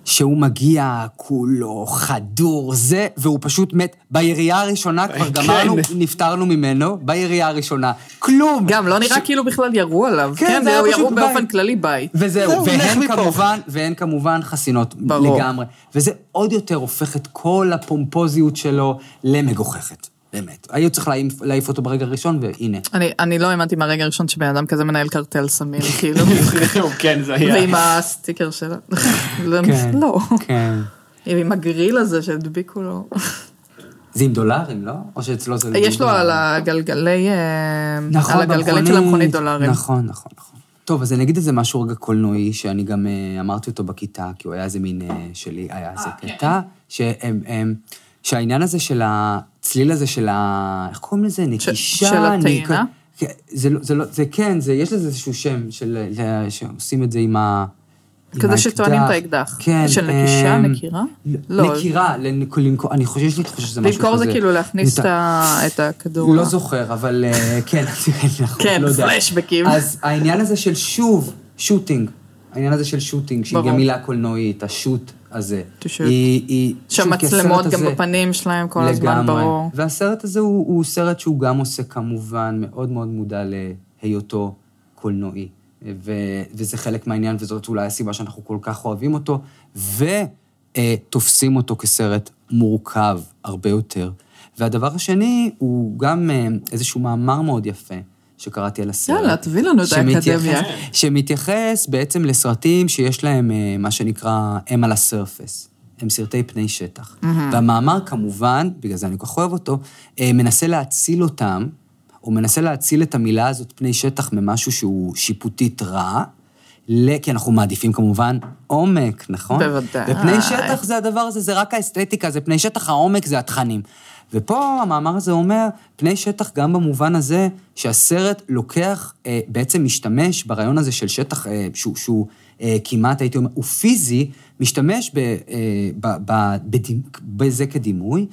שהוא מגיע כולו חדור, זה, והוא פשוט מת. בירייה הראשונה כבר כן. גמרנו, נפטרנו ממנו, בירייה הראשונה. כלום. גם, לא נראה ש- כאילו בכלל ירו עליו. כן, כן, זה היה הוא פשוט ירו ביי. באופן כללי ביי. וזהו, זהו, והן. כמובן, והן כמובן חסינות ברור. לגמרי. וזה עוד יותר הופך את כל הפומפוזיות שלו למגוחכת, באמת. היו צריך להעיף, להעיף אותו ברגע הראשון, והנה. אני, אני לא האמנתי מהרגע הראשון שבן אדם כזה מנהל קרטל סמים, כאילו. כן, זה היה. ועם הסטיקר שלו. לא, לא. כן. עם הגריל הזה שהדביקו לו. זה עם דולרים, לא? או שאצלו זה... יש לו על הגלגלי, אה, נכון, על הגלגלים של המכונית דולרים. נכון, נכון, נכון. טוב, אז אני אגיד איזה משהו רגע קולנועי, שאני גם אה, אמרתי אותו בכיתה, כי הוא היה איזה מין אה, שלי, היה איזה קטע, שהעניין הזה של הצליל הזה של ה... איך קוראים לזה? נקישה? של הטעינה? ניקה- כן, זה לא, זה לא, זה כן, זה, יש לזה איזשהו שם, של, שעושים את זה עם ה... כזה. שטוענים את האקדח. כן. של נקישה, אמ, נקירה? לא. נקירה, לנק- למכור, אני חושב, יש לי תחושה שזה משהו כזה. למכור זה כאילו להכניס את הכדור. לא זוכר, אבל אה, כן, כן, לא יודע. פלשבקים. אז העניין הזה של שוב, שוטינג, העניין הזה של שוטינג, שהיא ברור. גם מילה קולנועית, השוט הזה. היא, היא, כי שהמצלמות גם הזה- בפנים שלהם כל הזמן. ברור. והסרט הזה הוא, הוא סרט שהוא גם עושה כמובן מאוד מאוד מודע להיותו קולנועי. ו, וזה חלק מהעניין, וזאת אולי הסיבה שאנחנו כל כך אוהבים אותו, ותופסים אותו כסרט מורכב הרבה יותר. והדבר השני הוא גם אה, איזשהו מאמר מאוד יפה שקראתי על הסרט. יאללה, תביא לנו את האקדמיה. שמתייחס בעצם לסרטים שיש להם אה, מה שנקרא אם על הסרפס. הם סרטי פני שטח. והמאמר כמובן, בגלל זה אני כל כך אוהב אותו, אה, מנסה להציל אותם, הוא מנסה להציל את המילה הזאת פני שטח ממשהו שהוא שיפוטית רע, ל- כי אנחנו מעדיפים כמובן עומק, נכון? בוודאי. ופני שטח זה הדבר הזה, זה רק האסתטיקה, זה פני שטח, העומק זה התכנים. ופה המאמר הזה אומר, פני שטח גם במובן הזה שהסרט לוקח, אה, בעצם משתמש ברעיון הזה של שטח אה, שהוא, שהוא אה, כמעט, הייתי אומר, הוא פיזי, משתמש ב, אה, ב, ב, בדימ, בזה כדימוי,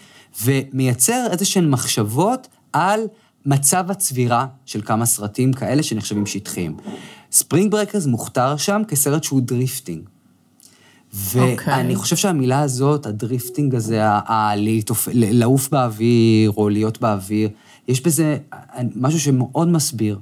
ומייצר איזה שהן מחשבות על מצב הצבירה של כמה סרטים כאלה שנחשבים שטחיים. Spring Breakers מוכתר שם כסרט שהוא drifting. ואני אוקיי. חושב שהמילה הזאת, ה drifting הזה, ה- ה- לעוף באוויר או להיות באוויר, יש בזה משהו שמאוד מסביר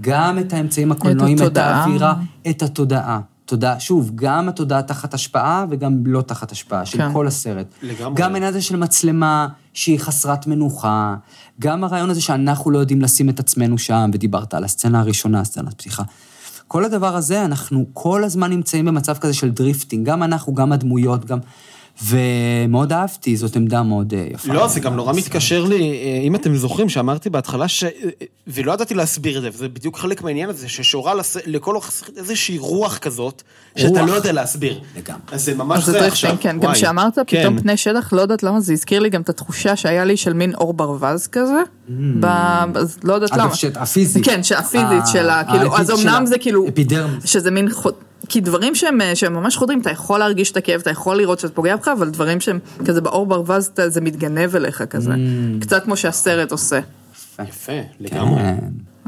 גם את האמצעים הקולנועיים, את, התודעה. האווירה, את התודעה. תודעה, שוב, גם התודעה תחת השפעה וגם לא תחת השפעה, של כן. כל הסרט. לגמרי. גם העניין הזה של מצלמה שהיא חסרת מנוחה, גם הרעיון הזה שאנחנו לא יודעים לשים את עצמנו שם, ודיברת על הסצנה הראשונה, סצנת פתיחה. כל הדבר הזה, אנחנו כל הזמן נמצאים במצב כזה של drifting, גם אנחנו, גם הדמויות, גם... ומאוד אהבתי, זאת עמדה מאוד אה, יפה. לא, זה גם נורא מתקשר לי, אה, אם אתם זוכרים, שאמרתי בהתחלה ש... אה, ולא ידעתי להסביר את זה, וזה בדיוק חלק מהעניין הזה, ששורה לס... לכל אורך הסרט איזושהי רוח כזאת, שאתה רוח. לא יודע להסביר. לגמרי. אז זה ממש אז זה עכשיו. כן. גם וואי. כשאמרת כן. פתאום פני שטח, לא יודעת למה, זה הזכיר לי גם את התחושה שהיה לי של מין אור ברווז כזה. ב- אז לא יודעת אגב, למה. שאת- הפיזית. כן, שהפיזית ה- שלה, כאילו, אז אמנם זה כאילו... שזה מין. כי דברים שהם, אה, שהם ממש חודרים, אתה יכול להרגיש את הכאב, אתה יכול לראות שזה פוגע בך, אבל דברים שהם כזה באור ברווז, זה מתגנב אליך כזה. Mm. קצת כמו שהסרט עושה. יפה, לגמרי. כן.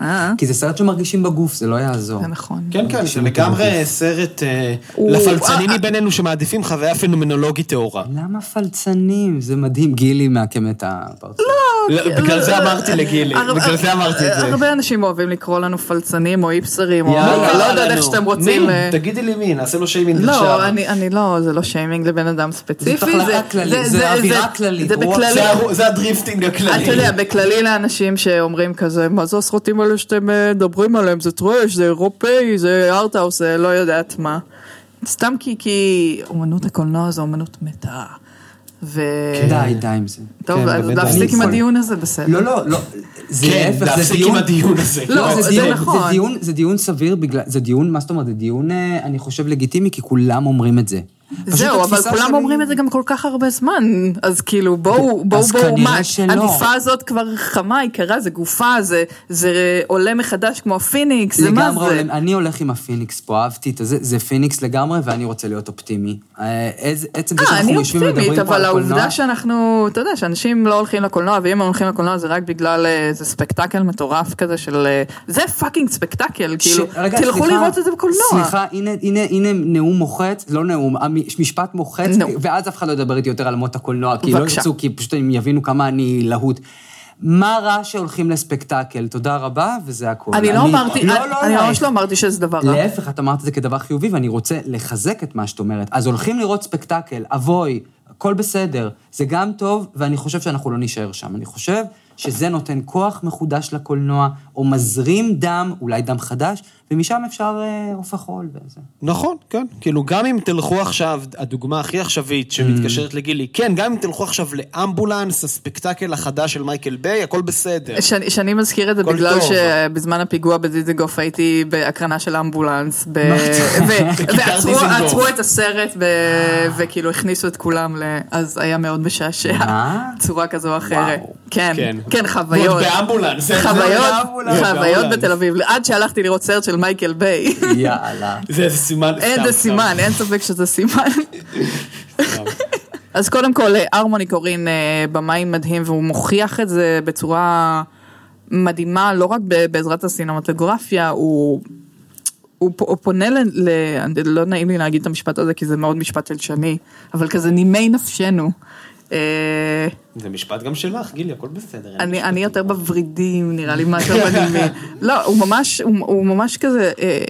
אה, כי זה סרט שמרגישים בגוף, זה לא יעזור. זה נכון. כן, כן, זה לגמרי סרט אה, לפלצנים אה, מבינינו שמעדיפים חוויה פנומנולוגית טהורה. למה פלצנים? זה מדהים. גילי מעקם את הפרצוף. לא, בגלל זה אמרתי לגילי, בגלל זה אמרתי את זה. הרבה אנשים אוהבים לקרוא לנו פלצנים או היפסטרים, או יאללה, לא יודעת איך. שאתם רוצים. אה, תגידי לי מי, נעשה לו שיימינג עכשיו. לא, אני, אני לא, זה לא שיימינג לבן אדם ספציפי. זה אווירה כללית, זה. זה זה ה drifting הכללי. אתה יודע, בכללי לאנשים שאומרים כזה, מה זה הסרטים האלה שאתם אה, מדברים עליהם, זה טרש, זה אירופאי, זה ארטהאוס, זה לא יודעת מה. סתם כי, כי אומנות הקולנוע זו אומנות מתה. ו... די, די עם זה. טוב, כן, באמת, להפסיק עם הדיון הזה, בסדר. לא, לא, לא. זה כן, להפך, זה להפסיק דיון... עם הדיון הזה. לא, זה זה נכון. זה דיון, זה דיון סביר בגלל, זה דיון, מה זאת אומרת, זה דיון, אה, אני חושב, לגיטימי, כי כולם אומרים את זה. זהו, אבל כולם שלי- אומרים את זה גם כל כך הרבה זמן, אז כאילו בואו, בואו, בואו, מה, שלא. הגופה הזאת כבר חמה, יקרה, זה גופה, זה, זה עולה מחדש כמו הפיניקס, זה מה לגמרי, זה? עולם- אני הולך עם הפיניקס פה, אהבתי את זה, זה פיניקס לגמרי, ואני רוצה להיות אופטימי. אה, איזה- עצם זה אה, שאנחנו אני יושבים אופטימית, ומדברים פה אבל על העובדה קולנוע, שאנחנו, אתה יודע, שאנשים לא הולכים לקולנוע, ואם הם הולכים לקולנוע זה רק בגלל אה, איזה ספקטקל מטורף כזה של... אה, זה fucking ספקטקל, כאילו, ש- רגע, תלכו סליחה, לראות את זה בקולנוע. סליחה, הנה, הנה, הנה נאום מוחץ, לא נאום, משפט מוחץ, נו. ואז אף אחד לא ידבר איתי יותר על מות הקולנוע, כי לא בבקשה. ירצו, כי פשוט הם יבינו כמה אני להוט. מה רע שהולכים לספקטקל? תודה רבה, וזה הכול. אני לא אמרתי, לא, אני- לא, אני לא, ממש לא אמרתי שזה דבר רע. להפך, את אמרת את זה כדבר חיובי, ואני רוצה לחזק את מה שאת אומרת. אז הולכים לראות ספקטקל, אבוי, הכל בסדר, זה גם טוב, ואני חושב שאנחנו לא נישאר שם. אני חושב שזה נותן כוח מחודש לקולנוע, או מזרים דם, אולי דם חדש, ומשם אפשר אה, עוף החול וזה. נכון, כן. כאילו, גם אם תלכו עכשיו, הדוגמה הכי עכשווית שמתקשרת לגילי, כן, גם אם תלכו עכשיו לאמבולנס, הספקטקל החדש של מייקל ביי, הכל בסדר. שאני, שאני מזכיר את זה בגלל טוב. שבזמן הפיגוע בדיזיגוף הייתי בהקרנה של אמבולנס, ב... ו- ועצרו את הסרט ו... וכאילו הכניסו את כולם, ל... אז היה מאוד משעשע? צורה כזו או אחרת. כן, כן. כן, חוויות. חוויות. חוויות באמבולנס. בתל אביב, עד שהלכתי לראות סרט של מייקל ביי. יאללה. זה איזה סימן. אין זה. סימן, אין ספק שזה סימן. אז קודם כל, ארמוני קורין אה, במאי מדהים, והוא מוכיח את זה בצורה מדהימה, לא רק ב- בעזרת הסינמטוגרפיה, הוא... הוא, פונה ל... ל... לא נעים לי להגיד את המשפט הזה כי זה מאוד משפט שלשני, אבל כזה נימי נפשנו. אה, זה משפט גם שלך, גילי, הכל בסדר. אני. אני יותר בוורידים, נראה לי משהו מדהימי. לא, הוא ממש, הוא, הוא ממש כזה, אה,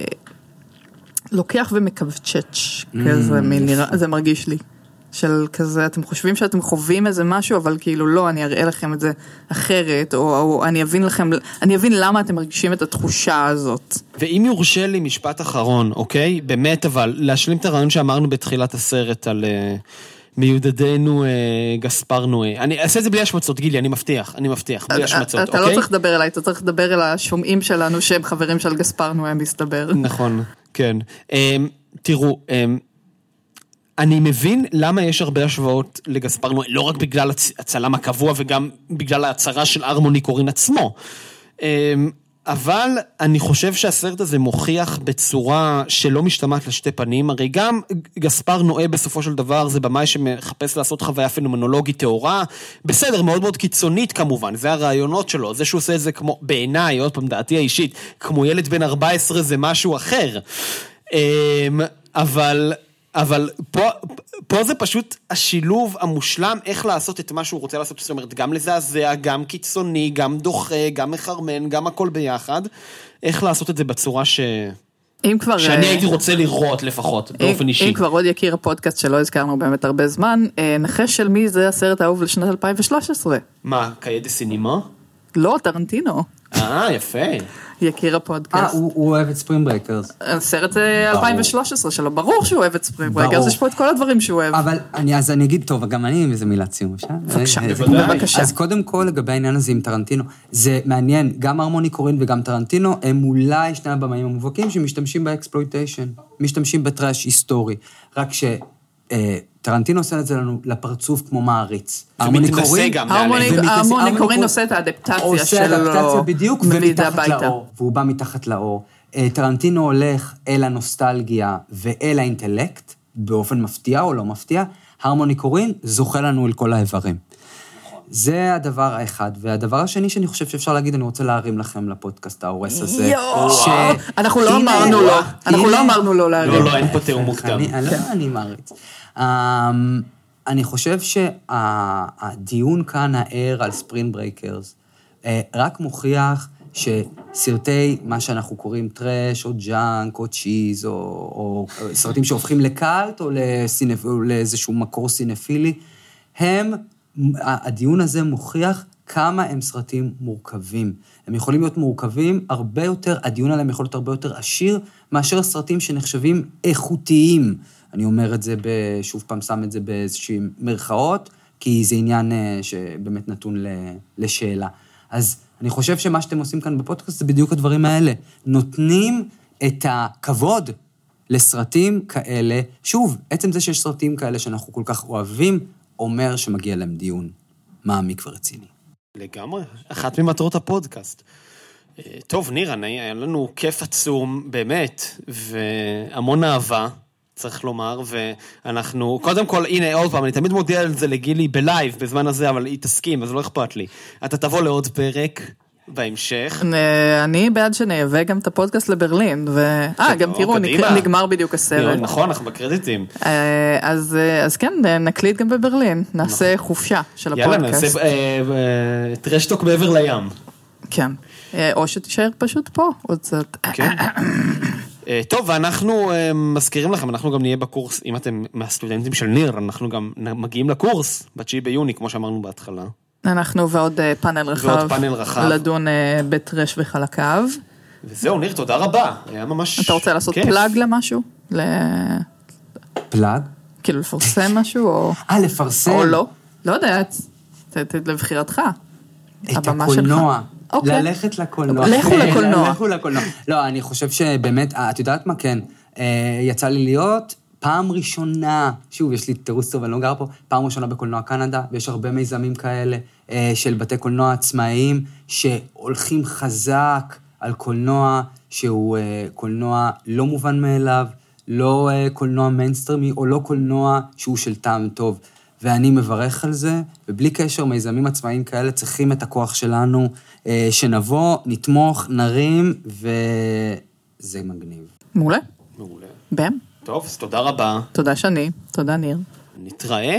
לוקח ומקבצ'ץ', כזה, מין, נראה, זה מרגיש לי. של כזה, אתם חושבים שאתם חווים איזה משהו, אבל כאילו לא, אני אראה לכם את זה אחרת, או, או אני אבין לכם, אני אבין למה אתם מרגישים את התחושה הזאת. ואם יורשה לי משפט אחרון, אוקיי? באמת, אבל, להשלים את הרעיון שאמרנו בתחילת הסרט על uh, מיודדנו uh, גספר נועה. אני אעשה את זה בלי השמצות, גילי, אני מבטיח, אני מבטיח, בלי השמצות, אתה אוקיי? לא צריך לדבר אליי, אתה צריך לדבר אל השומעים שלנו שהם חברים של גספר נועה, מסתבר. נכון, כן. Um, תראו, um, אני מבין למה יש הרבה השוואות לגספר נועה, לא רק בגלל הצ- הצלם הקבוע וגם בגלל ההצהרה של ארמוני קורין עצמו. אבל אני חושב שהסרט הזה מוכיח בצורה שלא משתמעת לשתי פנים, הרי גם גספר נועה בסופו של דבר זה במאי שמחפש לעשות חוויה פנומנולוגית טהורה, בסדר, מאוד מאוד קיצונית כמובן, זה הרעיונות שלו, זה שהוא עושה את זה כמו, בעיניי, עוד פעם, דעתי האישית, כמו ילד בן 14 זה משהו אחר. אמ, אבל, אבל פה, פה זה פשוט השילוב המושלם איך לעשות את מה שהוא רוצה לעשות, זאת אומרת, גם לזעזע, גם קיצוני, גם דוחה, גם מחרמן, גם הכל ביחד, איך לעשות את זה בצורה ש... אם כבר... שאני אה, הייתי רוצה לראות לפחות, באופן אם- אישי. אם כבר עוד יקיר הפודקאסט שלא הזכרנו באמת הרבה זמן, אה, נחש של מי זה הסרט האהוב לשנת 2013. מה, Cahiers du Cinéma? לא, טרנטינו. אה, יפה. יקיר אה, הפודקאסט. הוא הוא אוהב את Spring Breakers. הסרט אה, 2013 שלו, ברור שהוא אוהב את Spring ברור. Breakers, יש פה את כל הדברים שהוא אוהב. אבל אני, אז אני אגיד, טוב, גם אני עם איזה מילת סיום, אפשר? בבקשה, אה, אה, בוודאי. בבקשה. אז קודם כל, לגבי העניין הזה עם טרנטינו, זה מעניין, גם הרמוני קורין וגם טרנטינו הם אולי שני הבמאים המובהקים שמשתמשים ב exploitation, משתמשים בטראש היסטורי. רק ש... אה, טרנטינו עושה את זה לנו לפרצוף כמו מעריץ. ומתנשא קורין- גם, הרמוני נעלה. ומתנשא- הרמוני הרמוני קורין קור- עושה את האדפטציה עושה שלו. אדפטציה בדיוק, ומתחת. לאור. והוא בא מתחת לאור. אה, טרנטינו הולך אל הנוסטלגיה ואל האינטלקט, באופן מפתיע או לא מפתיע. הרמוני קורין זוחל לנו אל כל האיברים. זה הדבר האחד. והדבר השני שאני חושב שאפשר להגיד, אני רוצה להרים לכם לפודקאסט ההורס הזה. יואו, ש- אנחנו לא הנה, אמרנו לו, אנחנו. לא אמרנו לו להרים. לא, לא, אין פה תיאום מוקדם. אני, לא, אני מעריץ. Um, אני חושב שהדיון כאן הער על Spring Breakers uh, רק מוכיח שסרטי, מה שאנחנו קוראים טראש, או junk, או cheese, או, או סרטים שהופכים לקאלט, או, לסינפ, או לאיזשהו מקור סינפילי, הם, הדיון הזה מוכיח כמה הם סרטים מורכבים. הם יכולים להיות מורכבים הרבה יותר, הדיון עליהם יכול להיות הרבה יותר עשיר, מאשר סרטים שנחשבים איכותיים. אני אומר את זה, ב, שוב פעם שם את זה באיזושהי מירכאות, כי זה עניין אה, שבאמת נתון לשאלה. אז אני חושב שמה שאתם עושים כאן בפודקאסט זה בדיוק הדברים האלה. נותנים את הכבוד לסרטים כאלה, שוב, עצם זה שיש סרטים כאלה שאנחנו כל כך אוהבים, אומר שמגיע להם דיון מעמיק ורציני. לגמרי, אחת ממטרות הפודקאסט. אה, טוב, ניר, היה לנו כיף עצום, באמת, והמון אהבה, צריך לומר, ואנחנו, קודם כל, הנה, עוד פעם, אני תמיד מודיע על זה לגילי ב live בזמן הזה, אבל היא תסכים, אז לא אכפת לי. אתה תבוא לעוד פרק בהמשך. אני בעד שנייבא גם את הפודקאסט לברלין, ו... אה, גם תראו. נגמר בדיוק הסרט. נכון, אנחנו בקרדיטים. אה, אז אה, אז כן, נקליט גם בברלין, נעשה חופשה של נכון. יאללה, הפודקאסט. נעשה אה, טראש טוק מעבר לים. כן. או שתישאר פשוט פה עוד קצת. כן. טוב, ואנחנו מזכירים לכם, אנחנו גם נהיה בקורס, אם אתם מהסטודנטים של ניר, אנחנו גם מגיעים לקורס ב-9 ביוני, כמו שאמרנו בהתחלה. אנחנו ועוד אה, פאנל רחב. ועוד פאנל רחב. לדון אה, בטרש וחלקיו. וזהו, ניר, תודה רבה. היה ממש... אתה רוצה לעשות כיף. plug למשהו? ל- פלאג? כאילו לפרסם משהו או... אה, לפרסם. או לא? לא יודעת. ת- ת- לבחירתך. את הקולנוע. אוקיי. ללכת לקולנוע. לכו לקולנוע. לכו לקולנוע. לא, אני חושב שבאמת, אה, את יודעת מה? כן. יצא לי להיות פעם ראשונה, שוב, יש לי תירוץ טוב, אני לא גר פה, פעם ראשונה בקולנוע קנדה, ויש הרבה מיזמים כאלה אה, של בתי קולנוע עצמאיים, שהולכים חזק על קולנוע שהוא אה, קולנוע לא מובן מאליו, לא אה, קולנוע מיינסטרימי, או לא קולנוע שהוא של טעם טוב. ואני מברך על זה, ובלי קשר, מיזמים עצמאיים כאלה צריכים את הכוח שלנו, אה, שנבוא, נתמוך, נרים, וזה מגניב. מעולה. מעולה. בם. טוב, אז תודה רבה. תודה שני. תודה ניר. נתראה.